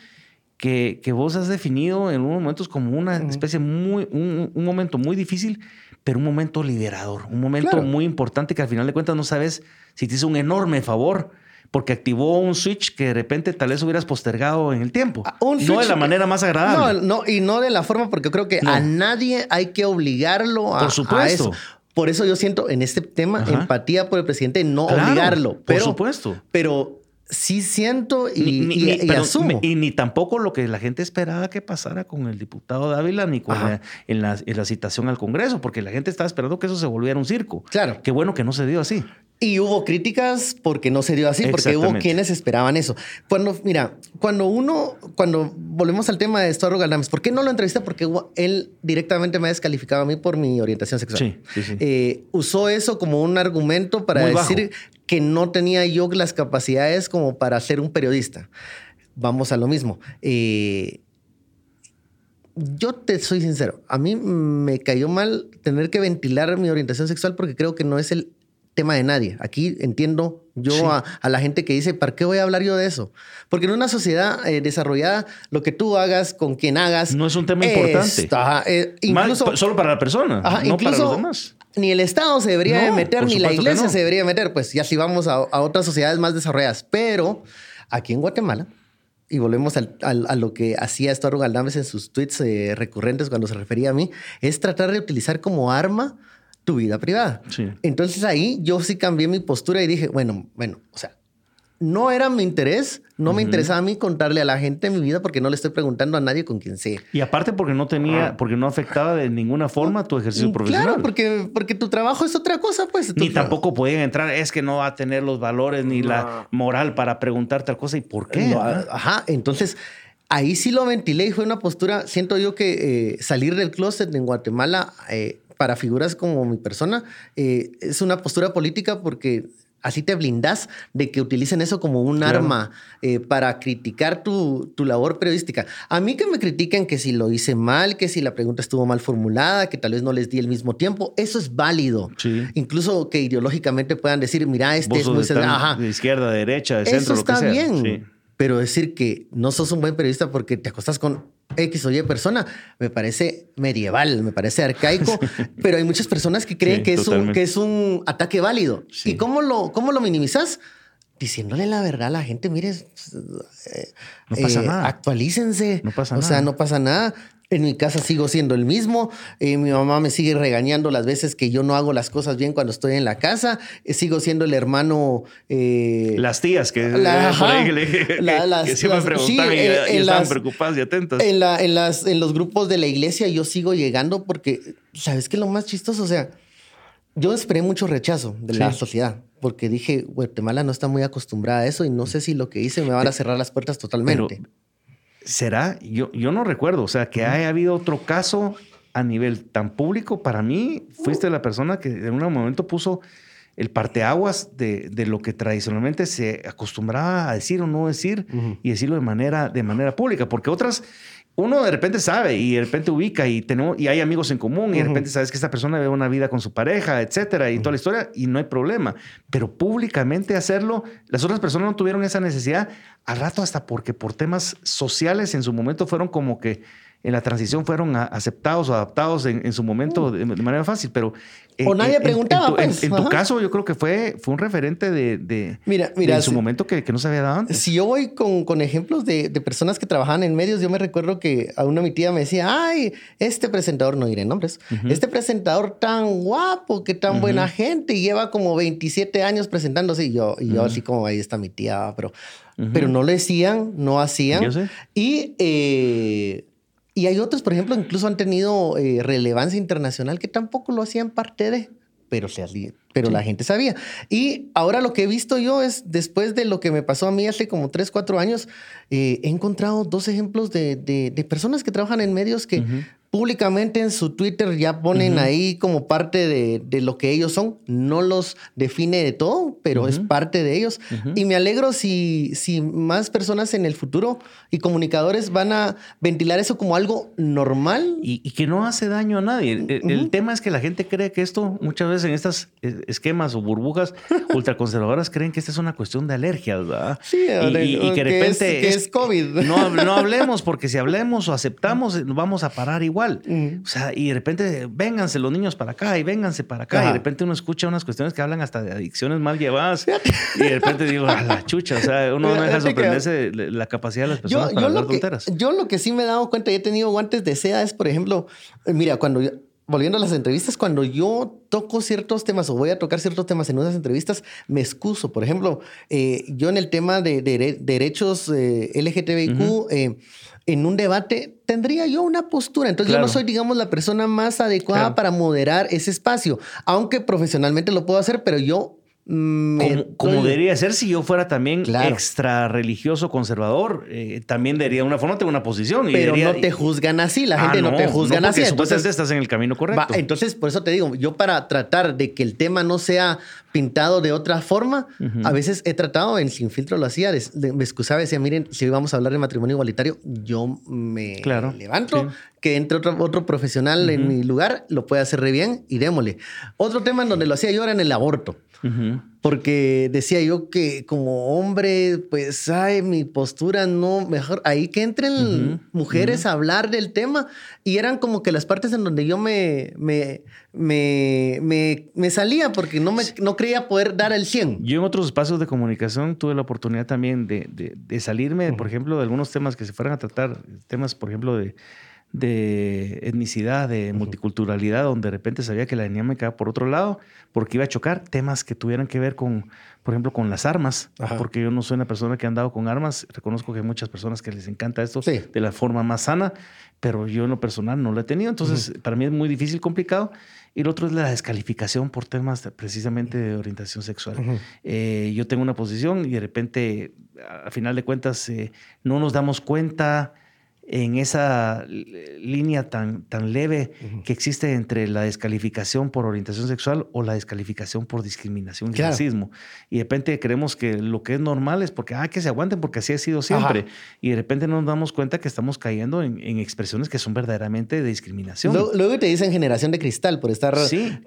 que, que vos has definido en unos momentos como una especie muy, un, un momento muy difícil, pero un momento liberador, un momento Claro. muy importante que al final de cuentas no sabes si te hizo un enorme favor. Porque activó un switch que de repente tal vez hubieras postergado en el tiempo. Ah, un no de la manera más No, agradable. no, y no de la forma, porque creo que No. a nadie hay que obligarlo a, Por a supuesto. eso. Por eso yo siento en este tema Ajá. empatía por el presidente, no Claro, obligarlo. por supuesto. pero sí siento y, Ni- ni- y- ni- y pero- asumo. Y ni tampoco lo que la gente esperaba que pasara con el diputado Dávila ni con la, en, la, en la citación al Congreso, porque la gente estaba esperando que eso se volviera un circo. Claro. Qué bueno que no se dio así. Y hubo críticas porque no se dio así, porque hubo quienes esperaban eso. Cuando, mira, cuando uno, cuando volvemos al tema de Estuardo Galdames, ¿por qué no lo entrevisté? Porque él directamente me ha descalificado a mí por mi orientación sexual. Sí, sí, sí. Eh, usó eso como un argumento para Muy bajo. Que no tenía yo las capacidades como para ser un periodista. Vamos a lo mismo. Eh, yo te soy sincero, a mí me cayó mal tener que ventilar mi orientación sexual porque creo que no es el tema de nadie. Aquí entiendo yo a, la gente que dice, ¿para qué voy a hablar yo de eso? Porque en una sociedad eh, desarrollada, lo que tú hagas, con quien hagas... No es un tema importante. Eh, incluso, solo para la persona, no para los demás. Ni el Estado se debería meter, ni la iglesia se debería meter. Pues ya si vamos a, otras sociedades más desarrolladas. Pero aquí en Guatemala, y volvemos a lo que hacía Estuardo Galdames en sus tweets eh, recurrentes cuando se refería a mí, es tratar de utilizar como arma tu vida privada. Entonces ahí yo sí cambié mi postura y dije, bueno, bueno, o sea, no era mi interés, no me interesaba a mí contarle a la gente mi vida porque no le estoy preguntando a nadie con quien sea. Y aparte porque no tenía, ah. porque no afectaba de ninguna forma tu ejercicio mm, profesional. Claro, porque, porque tu trabajo es otra cosa, pues. Ni tampoco podían entrar, es que no va a tener los valores ni la moral para preguntar tal cosa. ¿Y por qué? ajá, entonces ahí sí lo ventilé y fue una postura, siento yo que eh, salir del closet en Guatemala eh, para figuras como mi persona eh, es una postura política porque así te blindas de que utilicen eso como un arma eh, para criticar tu, labor periodística. A mí que me critiquen que si lo hice mal, que si la pregunta estuvo mal formulada, que tal vez no les di el mismo tiempo, eso es válido. Incluso que ideológicamente puedan decir, mira, este es muy... De izquierda, derecha, de centro, lo que sea. bien. Pero decir que no sos un buen periodista porque te acostas con X o Y persona, me parece medieval, me parece arcaico, (laughs) pero hay muchas personas que creen que, es un, que es un ataque válido. ¿Y cómo lo, cómo lo minimizas? Diciéndole la verdad a la gente, mire, eh, no pasa eh, nada. Actualícense. No pasa o sea, no pasa nada. En mi casa sigo siendo el mismo. Eh, mi mamá me sigue regañando las veces que yo no hago las cosas bien cuando estoy en la casa. Eh, sigo siendo el hermano. Eh, las tías que, (laughs) siempre preguntan y, estaban preocupadas y atentas. En, la, en, las, en los grupos de la iglesia yo sigo llegando porque, ¿sabes qué lo más chistoso? O sea, yo esperé mucho rechazo de la sociedad porque dije, Guatemala no está muy acostumbrada a eso y no sé si lo que hice me van a cerrar las puertas totalmente. ¿Será? Yo, yo no recuerdo. O sea, que haya habido otro caso a nivel tan público. Para mí, fuiste la persona que en un momento puso el parteaguas de, de lo que tradicionalmente se acostumbraba a decir o no decir y decirlo de manera, de manera pública. Porque otras uno de repente sabe y de repente ubica y, tenemos, y hay amigos en común y de repente sabes que esta persona ve una vida con su pareja, etcétera, y toda la historia y no hay problema. Pero públicamente hacerlo, las otras personas no tuvieron esa necesidad al rato hasta porque por temas sociales en su momento fueron como que en la transición fueron aceptados o adaptados en, su momento de, manera fácil, pero... Eh, o nadie preguntaba. En, pues. en, tu caso, yo creo que fue, fue un referente de, mira, mira, en su momento que, no se había dado antes. Si yo voy con, con ejemplos de, personas que trabajaban en medios, yo me recuerdo que a una mi tía me decía, ay, este presentador, no diré nombres, este presentador tan guapo, que tan buena gente, y lleva como 27 años presentándose, y yo, y yo así como, ahí está mi tía, pero, pero no le decían, no hacían. Y... Eh, y hay otros, por ejemplo, incluso han tenido eh, relevancia internacional que tampoco lo hacían parte de, pero, se, pero la gente sabía. Y ahora lo que he visto yo es, después de lo que me pasó a mí hace como 3, 4 años, eh, he encontrado dos ejemplos de, de, personas que trabajan en medios que públicamente en su Twitter ya ponen ahí como parte de, lo que ellos son. No los define de todo, pero es parte de ellos. Y me alegro si, si más personas en el futuro y comunicadores van a ventilar eso como algo normal. Y, que no hace daño a nadie. El, tema es que la gente cree que esto, muchas veces en estos eh, esquemas o burbujas (laughs) ultraconservadoras, creen que esta es una cuestión de alergias, ¿verdad? Sí, y, que de repente es, COVID. No, no (laughs) hablemos, porque si hablemos o aceptamos, vamos a parar igual. O sea, y de repente, vénganse los niños para acá y vénganse para acá. Y de repente uno escucha unas cuestiones que hablan hasta de adicciones mal llevadas. (laughs) y de repente digo, a la chucha. O sea, uno no deja sorprenderse de la capacidad de las personas yo, para hablar tonteras. Yo lo que sí me he dado cuenta y he tenido guantes de seda es, por ejemplo, eh, mira, cuando volviendo a las entrevistas, cuando yo toco ciertos temas o voy a tocar ciertos temas en unas entrevistas, me excuso. Por ejemplo, eh, yo en el tema de, derechos eh, LGTBIQ, en un debate tendría yo una postura. Entonces yo no soy, digamos, la persona más adecuada para moderar ese espacio, aunque profesionalmente lo puedo hacer, pero yo como, debería ser si yo fuera también extra religioso conservador, eh, también debería una forma, tengo una posición. Pero no te juzgan así, la gente ah, no, te juzgan así. Entonces estás en el camino correcto. entonces, por eso te digo, yo para tratar de que el tema no sea pintado de otra forma. A veces he tratado, en Sin Filtro lo hacía, me excusaba y decía, miren, si vamos a hablar de matrimonio igualitario, yo me levanto, que entre otro, otro profesional en mi lugar lo puede hacer re bien y démosle. Otro tema en donde lo hacía yo era en el aborto. Porque decía yo que como hombre, pues, ay, mi postura no, mejor ahí que entren mujeres a hablar del tema. Y eran como que las partes en donde yo me, me, me, me, salía porque no, me, no creía poder dar el 100. Yo en otros espacios de comunicación tuve la oportunidad también de, de salirme, por ejemplo, de algunos temas que se fueran a tratar, temas, por ejemplo, de de etnicidad, de multiculturalidad, donde de repente sabía que la dinámica por otro lado, porque iba a chocar temas que tuvieran que ver con, por ejemplo, con las armas, porque yo no soy una persona que ha andado con armas, reconozco que hay muchas personas que les encanta esto de la forma más sana, pero yo en lo personal no lo he tenido, entonces para mí es muy difícil, complicado. Y el otro es la descalificación por temas precisamente de orientación sexual. Eh, yo tengo una posición y de repente, a final de cuentas, eh, no nos damos cuenta en esa línea tan, tan leve que existe entre la descalificación por orientación sexual o la descalificación por discriminación y racismo. Y de repente creemos que lo que es normal es porque, ah, que se aguanten porque así ha sido siempre. Y de repente nos damos cuenta que estamos cayendo en, expresiones que son verdaderamente de discriminación. Luego, te dicen generación de cristal por estar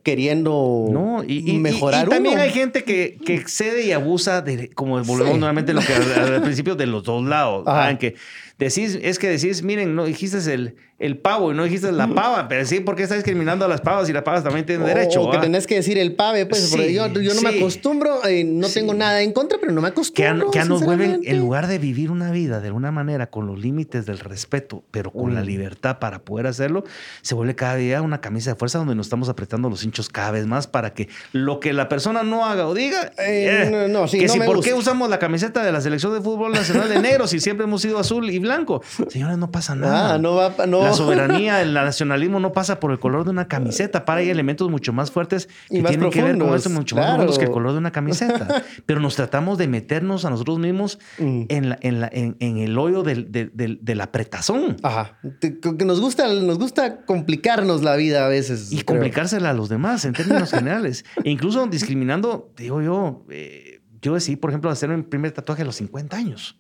queriendo no, y, mejorar. Y, también hay gente que, que, excede y abusa de, como volvemos nuevamente lo que al, principio, de los dos lados. En que decís, es que decís, miren, no dijiste el, el pavo y no dijiste la pava, pero sí, ¿por qué está discriminando a las pavas y las pavas también tienen derecho? O que tenés que decir el pave, pues, porque yo, yo no me acostumbro, eh, no tengo nada en contra, pero no me acostumbro. Que, nos vuelven, en lugar de vivir una vida de alguna manera con los límites del respeto, pero con la libertad para poder hacerlo, se vuelve cada día una camisa de fuerza donde nos estamos apretando los hinchos cada vez más para que lo que la persona no haga o diga, eh, eh, no, sí, que si por qué usamos la camiseta de la selección de fútbol nacional de negro si siempre hemos sido azul y blanco. (laughs) Señores, no pasa nada. Ah, no va, no, la soberanía, el (laughs) nacionalismo no pasa por el color de una camiseta. Para hay elementos mucho más fuertes que tienen que ver con eso, mucho más profundos que el color de una camiseta. (laughs) Pero nos tratamos de meternos a nosotros mismos mm. en, la, en, la, en, el hoyo del, del, apretazón. Ajá. Que nos gusta, nos gusta complicarnos la vida a veces. Y complicársela a los demás en términos (laughs) generales. E incluso discriminando, digo yo, eh, yo decidí, por ejemplo, hacer mi primer tatuaje a los 50 años.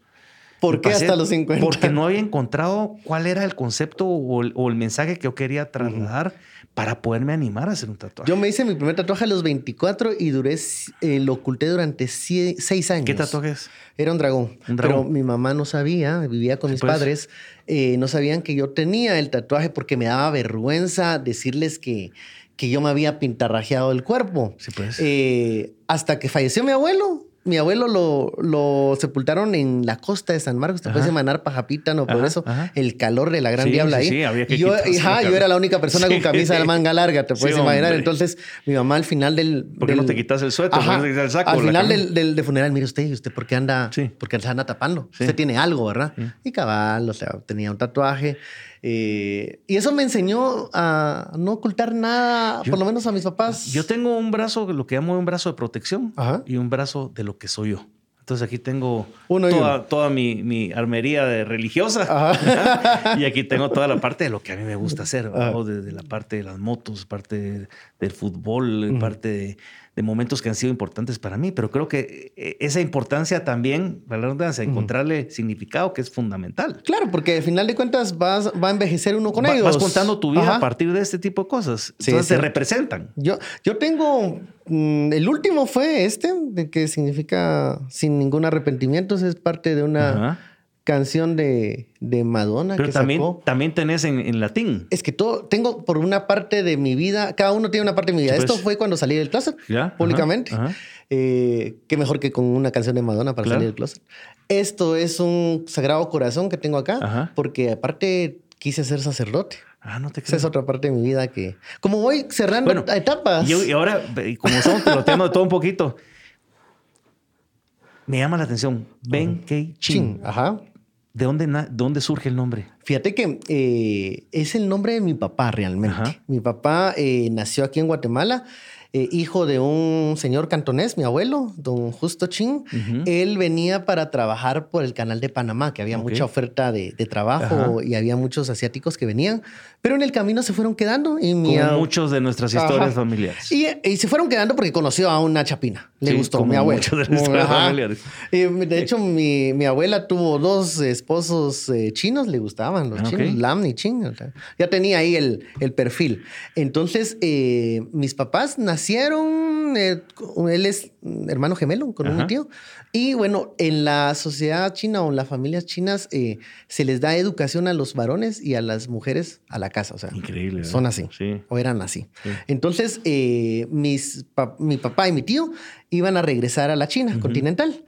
¿Por qué hasta los 50? Porque no había encontrado cuál era el concepto o el, mensaje que yo quería trasladar para poderme animar a hacer un tatuaje. Yo me hice mi primer tatuaje a los 24 y duré, eh, lo oculté durante 6 años. ¿Qué tatuaje es? Era un dragón. Pero mi mamá no sabía, vivía con mis pues. padres, eh, no sabían que yo tenía el tatuaje porque me daba vergüenza decirles que, que yo me había pintarrajeado el cuerpo. Sí, pues. Eh, hasta que falleció mi abuelo mi abuelo lo, lo, sepultaron en la costa de San Marcos, te puedes emanar pajapita, no por eso el calor de la gran diabla ahí. Sí, había que y yo, yo era la única persona con camisa de manga larga, te puedes imaginar. Entonces, mi mamá al final del. ¿Por qué no te quitas el suéter? ¿Por qué no te el saco? Al final del, funeral, mire usted, ¿usted por qué anda? Porque se anda tapando. Usted tiene algo, ¿verdad? Y cabal, o sea, tenía un tatuaje. Eh, y eso me enseñó a no ocultar nada, por lo menos a mis papás. Yo tengo un brazo, lo que llamo un brazo de protección y un brazo de lo que soy yo. Entonces aquí tengo toda, mi, mi, armería de religiosa. (laughs) Y aquí tengo toda la parte de lo que a mí me gusta hacer, desde la parte de las motos, parte del fútbol, parte de de momentos que han sido importantes para mí, pero creo que eh, esa importancia también, redundancia, encontrarle significado que es fundamental. Claro, porque al final de cuentas vas, va a envejecer uno con ellos. Vas contando tu vida a partir de este tipo de cosas. Entonces se representan. Yo, yo tengo, mm, el último fue este, de que significa sin ningún arrepentimiento, es parte de una canción de, de Madonna. Pero también, también tenés en, latín. Es que todo, tengo por una parte de mi vida, cada uno tiene una parte de mi vida. Esto pues. fue cuando salí del closet públicamente. Eh, qué mejor que con una canción de Madonna para salir del closet. Esto es un sagrado corazón que tengo acá, porque aparte quise ser sacerdote. Ah, no te creo. Esa es otra parte de mi vida que. Como voy cerrando etapas. Y, ahora, como estamos piloteando de todo un poquito, me llama la atención. Ben Kei Chin. Ajá. ¿De dónde, dónde surge el nombre? Fíjate que eh, es el nombre de mi papá realmente. Mi papá eh, nació aquí en Guatemala. eh, hijo de un señor cantonés, mi abuelo, don Justo Chin. Él venía para trabajar por el canal de Panamá, que había mucha oferta de, trabajo y había muchos asiáticos que venían, pero en el camino se fueron quedando. Y Como muchos de nuestras historias familiares. Y, se fueron quedando porque conoció a una chapina. Le gustó mi abuelo. De, nuestras familiares. de hecho, mi, mi, abuela tuvo dos esposos eh, chinos, le gustaban los ah, chinos, Lam y Chin. ya tenía ahí el, el perfil. Entonces, eh, mis papás nacieron, eh, él es hermano gemelo con un tío. Y bueno, en la sociedad china o en las familias chinas eh, se les da educación a los varones y a las mujeres a la casa. O sea, Increíble, son así. O eran así. Entonces, mis, mi papá y mi tío iban a regresar a la China continental.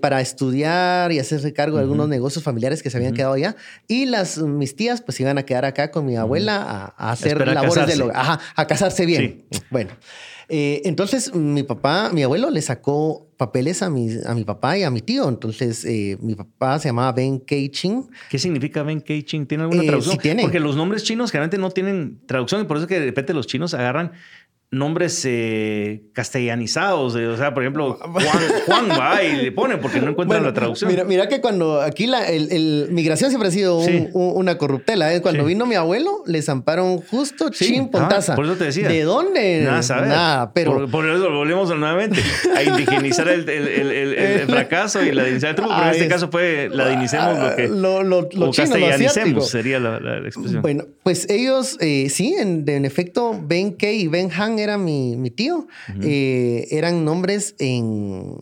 Para estudiar y hacerse cargo de algunos negocios familiares que se habían quedado allá. Y las, mis tías pues iban a quedar acá con mi abuela a, hacer labores de lo, ajá, a casarse bien. Bueno. Eh, entonces, mi papá, mi abuelo le sacó papeles a mi, a mi papá y a mi tío. Entonces, eh, mi papá se llamaba Ben Kei-ching. ¿Qué significa Ben Kei-ching? ¿Tiene alguna eh, traducción? tiene. Porque los nombres chinos generalmente no tienen traducción y por eso es que de repente los chinos agarran nombres eh, castellanizados. o sea, por ejemplo, (laughs) Juan, va y le ponen porque no encuentran la traducción. Mira, mira que cuando aquí la el, migración siempre ha sido una corruptela. ¿eh? Cuando vino mi abuelo, le zamparon justo Chin Pontaza. por eso te decía. ¿De dónde? Nada, Nada, pero... Por, eso volvemos nuevamente a indigenizar el, (laughs) fracaso y la dinizar el truco. Pero en este caso fue la dinicemos lo que... Lo, lo, lo castellanicemos sería la, expresión. Bueno, pues ellos, eh, sí, en, en efecto, Ben Kei y Ben Han era mi, tío. Eh, eran nombres en.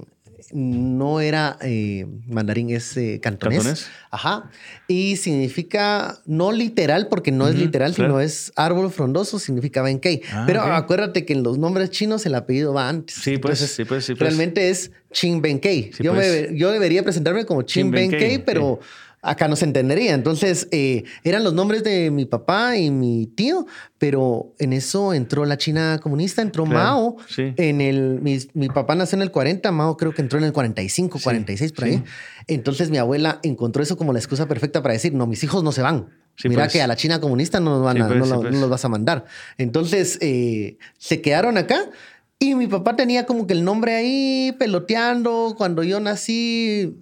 No era eh, mandarín, es eh, cantonés. Ajá. Y significa, no literal, porque no es literal, sino es árbol frondoso, significa Benkei. Ah, Pero acuérdate que en los nombres chinos el apellido va antes. Sí, pues, sí, pues, sí, pues. Realmente es Chin Benkei. yo, pues. yo debería presentarme como Chin, Benkei, pero acá no se entendería. Entonces, eh, eran los nombres de mi papá y mi tío, pero en eso entró la China comunista, entró Mao. En el, mi, papá nació en el 40, Mao creo que entró en el 45, 46 por ahí. Entonces, mi abuela encontró eso como la excusa perfecta para decir, no, mis hijos no se van. Mira pues. que a la China comunista no, nos van a, pues, no, pues. los vas a mandar. Entonces, eh, se quedaron acá. Y mi papá tenía como que el nombre ahí peloteando. Cuando yo nací,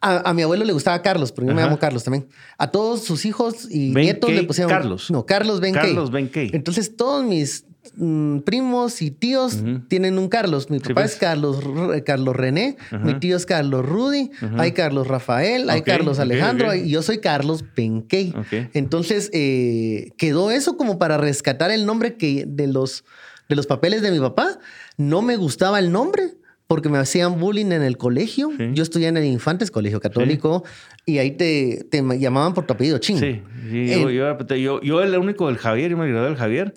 a, mi abuelo le gustaba Carlos, porque yo me llamo Carlos también. A todos sus hijos y nietos le pusieron. Carlos. No, Carlos Ben Carlos Ben Entonces, todos mis mm, primos y tíos tienen un Carlos. Mi papá es pues. Carlos, Carlos René, mi tío es Carlos Rudy, hay Carlos Rafael, hay Carlos Alejandro y yo soy Carlos Benkei. Entonces, eh, quedó eso como para rescatar el nombre que de los, de los papeles de mi papá. No me gustaba el nombre porque me hacían bullying en el colegio. Yo estudié en el Infantes, colegio católico, y ahí te, te, llamaban por tu apellido ching. Sí, yo, yo, yo, el único del Javier, yo me gradué del Javier,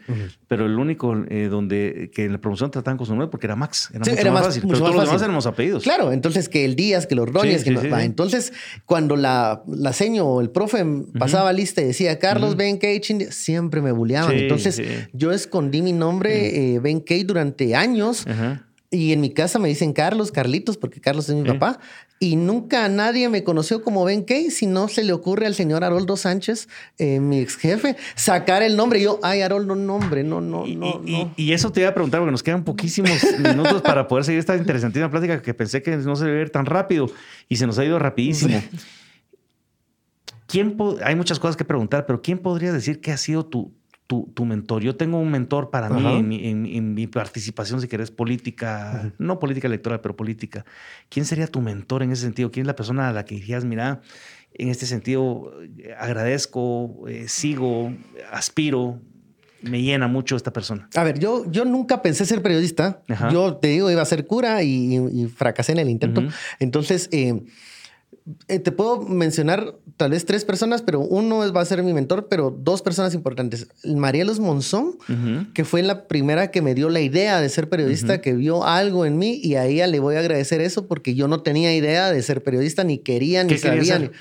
pero el único eh, donde que en la promoción trataban con su nombre porque era Max. Era, mucho más, fácil. pero todos los demás éramos apellidos. Claro, entonces que el Díaz, que los Roñes, que los, Entonces, cuando la, la seño o el profe pasaba lista y decía Carlos Ben Kay, siempre me bulleaban. entonces, yo escondí mi nombre, eh, Ben Kay, durante años. Y en mi casa me dicen Carlos, Carlitos, porque Carlos es mi papá. Y nunca nadie me conoció como Ben Kay, si no se le ocurre al señor Haroldo Sánchez, eh, mi ex jefe, sacar el nombre. Y yo, ay, Haroldo, nombre, no, no, no, y, eso te iba a preguntar, porque nos quedan poquísimos (laughs) minutos para poder seguir esta interesantísima plática que pensé que no se debe ver tan rápido y se nos ha ido rapidísimo. ¿Quién hay muchas cosas que preguntar, pero ¿quién podría decir que ha sido tu, tu, mentor. Yo tengo un mentor para mí en mi, participación, si querés, política, no política electoral, pero política. ¿Quién sería tu mentor en ese sentido? ¿Quién es la persona a la que dirías, mira, en este sentido eh, agradezco, eh, sigo, aspiro, me llena mucho esta persona? A ver, yo, yo nunca pensé ser periodista. Yo te digo, iba a ser cura y, fracasé en el intento. Entonces, eh, eh, te puedo mencionar tal vez tres personas, pero uno va a ser mi mentor, pero dos personas importantes. Marielos Monzón, que fue la primera que me dio la idea de ser periodista, que vio algo en mí y a ella le voy a agradecer eso porque yo no tenía idea de ser periodista, ni quería, ni sabía.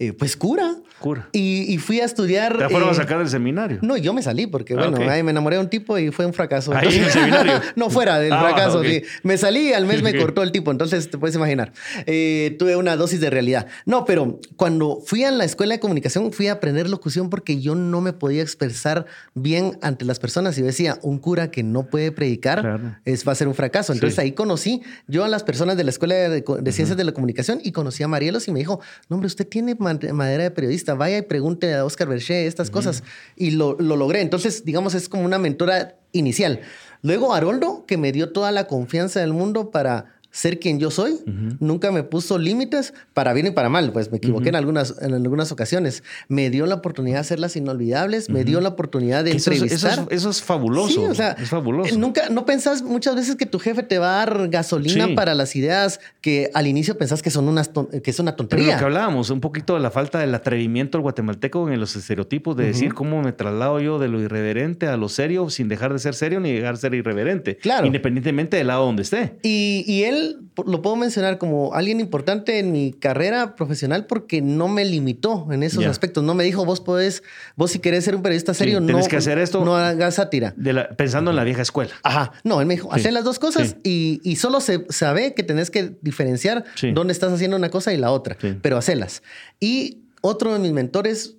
Eh, pues cura. Cura. Y, fui a estudiar. ¿Te fueron a eh, sacar del seminario? No, yo me salí porque, bueno, ahí me enamoré de un tipo y fue un fracaso. ¿Ahí en el (laughs) seminario? no, fuera del ah, fracaso, sí. Me salí y al mes me cortó el tipo, entonces te puedes imaginar. Eh, tuve una dosis de realidad. No, pero cuando fui a la escuela de comunicación, fui a aprender locución porque yo no me podía expresar bien ante las personas. Y decía, un cura que no puede predicar es, va a ser un fracaso. Entonces ahí conocí yo a las personas de la escuela de, ciencias de la comunicación y conocí a Marielos y me dijo, no, hombre, usted tiene madera de periodista, vaya y pregunte a Oscar Berché estas cosas. Y lo, lo logré. Entonces, digamos, es como una mentora inicial. Luego Haroldo, que me dio toda la confianza del mundo para ser quien yo soy. Nunca me puso límites para bien y para mal. Pues me equivoqué en, algunas, en algunas ocasiones. Me dio la oportunidad de hacerlas inolvidables. Me dio la oportunidad de entrevistar. Eso es, fabuloso. Sí, o sea, es fabuloso. Nunca, no pensás muchas veces que tu jefe te va a dar gasolina para las ideas que al inicio pensás que son unas que es una tontería. Pero lo que hablábamos, un poquito de la falta del atrevimiento del guatemalteco en los estereotipos de decir cómo me traslado yo de lo irreverente a lo serio sin dejar de ser serio ni dejar de ser irreverente. Claro. Independientemente del lado donde esté. Y, y él lo puedo mencionar como alguien importante en mi carrera profesional porque no me limitó en esos aspectos. No me dijo, vos podés, vos si querés ser un periodista serio, no, que hacer esto no hagas sátira. pensando en la vieja escuela. Ajá. No, él me dijo, hacer las dos cosas y, solo se sabe que tenés que diferenciar dónde estás haciendo una cosa y la otra, pero hacerlas. Y otro de mis mentores,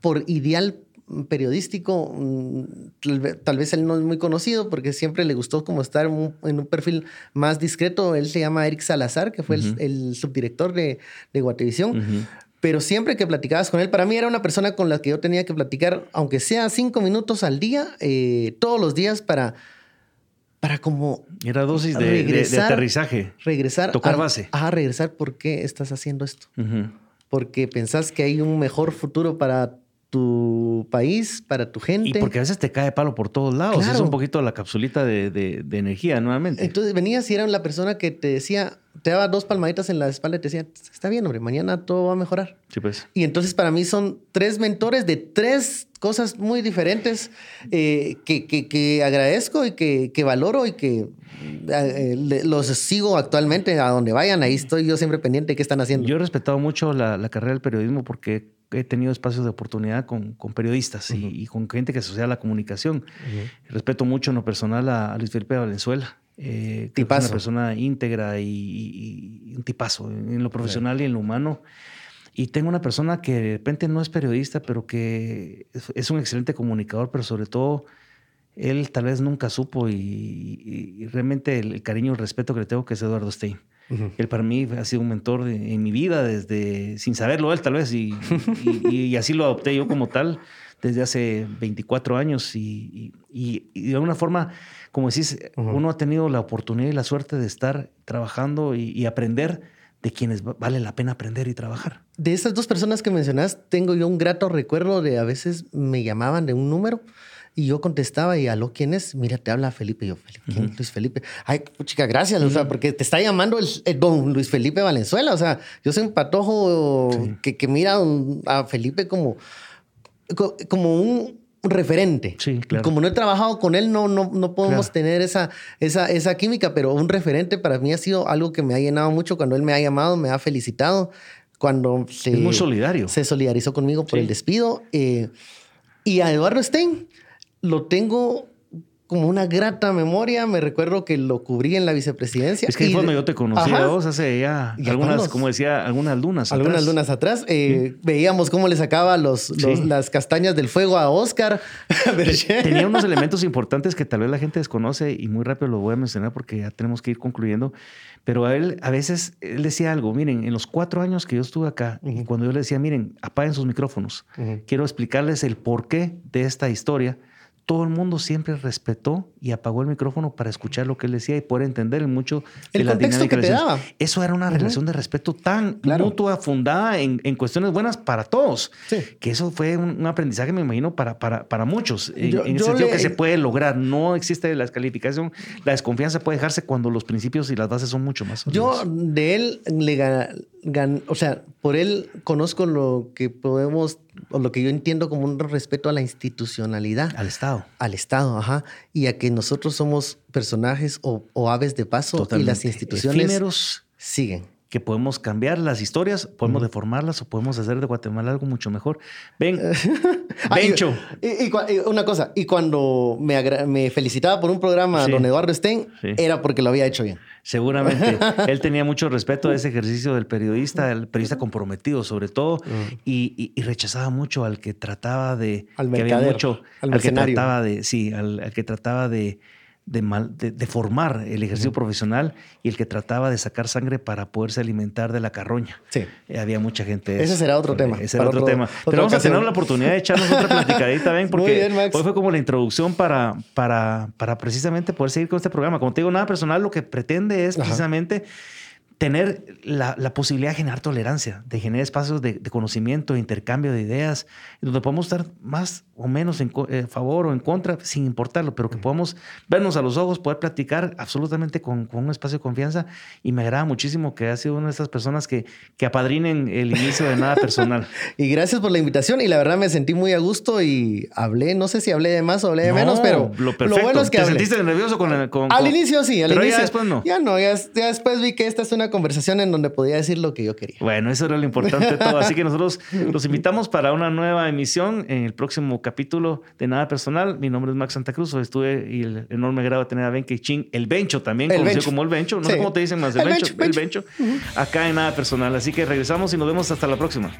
por ideal periodístico, mm, tal vez él no es muy conocido porque siempre le gustó como estar en un perfil más discreto. Él se llama Eric Salazar, que fue el, subdirector de, de Guatevisión. Pero siempre que platicabas con él, para mí era una persona con la que yo tenía que platicar, aunque sea cinco minutos al día, eh, todos los días para, para como... Era dosis de, aterrizaje. Regresar. Tocar base. A, regresar, ¿por qué estás haciendo esto? Porque pensás que hay un mejor futuro para tu país, para tu gente. Y porque a veces te cae palo por todos lados. Es un poquito la capsulita de, energía nuevamente. Entonces venías y era la persona que te decía, te daba dos palmaditas en la espalda y te decía, está bien, hombre, mañana todo va a mejorar. Sí, pues. Y entonces para mí son tres mentores de tres cosas muy diferentes eh, que, agradezco y que, valoro y que eh, los sigo actualmente a donde vayan. Ahí estoy yo siempre pendiente de qué están haciendo. Yo he respetado mucho la, la carrera del periodismo porque he tenido espacios de oportunidad con, con periodistas y, con gente que asocia a la comunicación. Respeto mucho en lo personal a, Luis Felipe Valenzuela. Eh, es una persona íntegra y, un tipazo en lo profesional y en lo humano. Y tengo una persona que de repente no es periodista, pero que es, un excelente comunicador, pero sobre todo él tal vez nunca supo y, realmente el, el, cariño y el respeto que le tengo que es Eduardo Stein. Él para mí ha sido un mentor en mi vida desde, sin saberlo él tal vez, y, y, así lo adopté yo como tal desde hace 24 años y, de alguna forma, como decís, uno ha tenido la oportunidad y la suerte de estar trabajando y, aprender de quienes vale la pena aprender y trabajar. De esas dos personas que mencionas, tengo yo un grato recuerdo de a veces me llamaban de un número y yo contestaba y aló, ¿quién es? Mira, te habla Felipe. yo, ¿quién Luis Felipe. Ay, chica, gracias, o sea, porque te está llamando el, don Luis Felipe Valenzuela. O sea, yo soy un patojo que, que, mira a Felipe como, como un referente. Sí, claro. Como no he trabajado con él, no, no, no podemos tener esa, esa, esa química, pero un referente para mí ha sido algo que me ha llenado mucho cuando él me ha llamado, me ha felicitado, cuando se... Es muy solidario. Se solidarizó conmigo por el despido. Eh, y a Eduardo Stein, lo tengo como una grata memoria. Me recuerdo que lo cubrí en la vicepresidencia. Es que ahí yo te conocí a vos hace ya algunas, como decía, algunas lunas atrás. Algunas lunas atrás. Eh, veíamos cómo le sacaba los, las castañas del fuego a Oscar. (laughs) Tenía unos elementos importantes que tal vez la gente desconoce y muy rápido lo voy a mencionar porque ya tenemos que ir concluyendo. Pero a él, a veces, él decía algo, miren, en los cuatro años que yo estuve acá, y cuando yo le decía, miren, apaguen sus micrófonos, quiero explicarles el porqué de esta historia todo el mundo siempre respetó y apagó el micrófono para escuchar lo que él decía y poder entender mucho de el la contexto que te daba. Eso era una relación de respeto tan mutua, fundada en, en, cuestiones buenas para todos. Que eso fue un, aprendizaje, me imagino, para, para, para muchos. En, el sentido que se puede lograr. No existe la descalificación. La desconfianza puede dejarse cuando los principios y las bases son mucho más. Yo de él le gan, o sea, por él conozco lo que podemos o lo que yo entiendo como un respeto a la institucionalidad. Al Estado. Al Estado, ajá. Y a que nosotros somos personajes o, aves de paso y las instituciones siguen. Que podemos cambiar las historias, podemos deformarlas o podemos hacer de Guatemala algo mucho mejor. Ven, (laughs) Bencho. y, una cosa, y cuando me, me felicitaba por un programa don Eduardo Stein, era porque lo había hecho bien. Seguramente. (laughs) Él tenía mucho respeto a ese ejercicio del periodista, el periodista comprometido sobre todo, y, rechazaba mucho al que trataba de... Al mercader, al, que trataba de... Sí, al que trataba de de, mal, de, formar el ejercicio profesional y el que trataba de sacar sangre para poderse alimentar de la carroña. Sí. Eh, había mucha gente. Ese será otro tema. Ese era otro, tema. Pero vamos a tener la oportunidad de echarnos otra platicadita, ven, (laughs) porque hoy fue como la introducción para, para, para precisamente poder seguir con este programa. Como te digo, nada personal, lo que pretende es precisamente tener la, posibilidad de generar tolerancia, de generar espacios de, conocimiento, de intercambio de ideas, donde podamos estar más o menos en eh, favor o en contra, sin importarlo, pero que podamos vernos a los ojos, poder platicar absolutamente con, un espacio de confianza. Y me agrada muchísimo que ha sido una de estas personas que, que apadrinen el inicio de nada personal. (laughs) y gracias por la invitación. Y la verdad me sentí muy a gusto y hablé, no sé si hablé de más o hablé de menos, pero lo, bueno es que ¿Te sentiste nervioso con, Al inicio sí, al pero inicio. Ya después no. Ya no, ya después vi que esta es una conversación en donde podía decir lo que yo quería. Bueno, eso era lo importante de todo. Así que nosotros (laughs) los invitamos para una nueva emisión en el próximo capítulo de Nada Personal. Mi nombre es Max Santa Cruz. Hoy estuve y el enorme grado de tener a Benke Ching, el Bencho también, conocido como el Bencho. No sé cómo te dicen más, el, Bencho, el Bencho. Acá en Nada Personal. Así que regresamos y nos vemos hasta la próxima.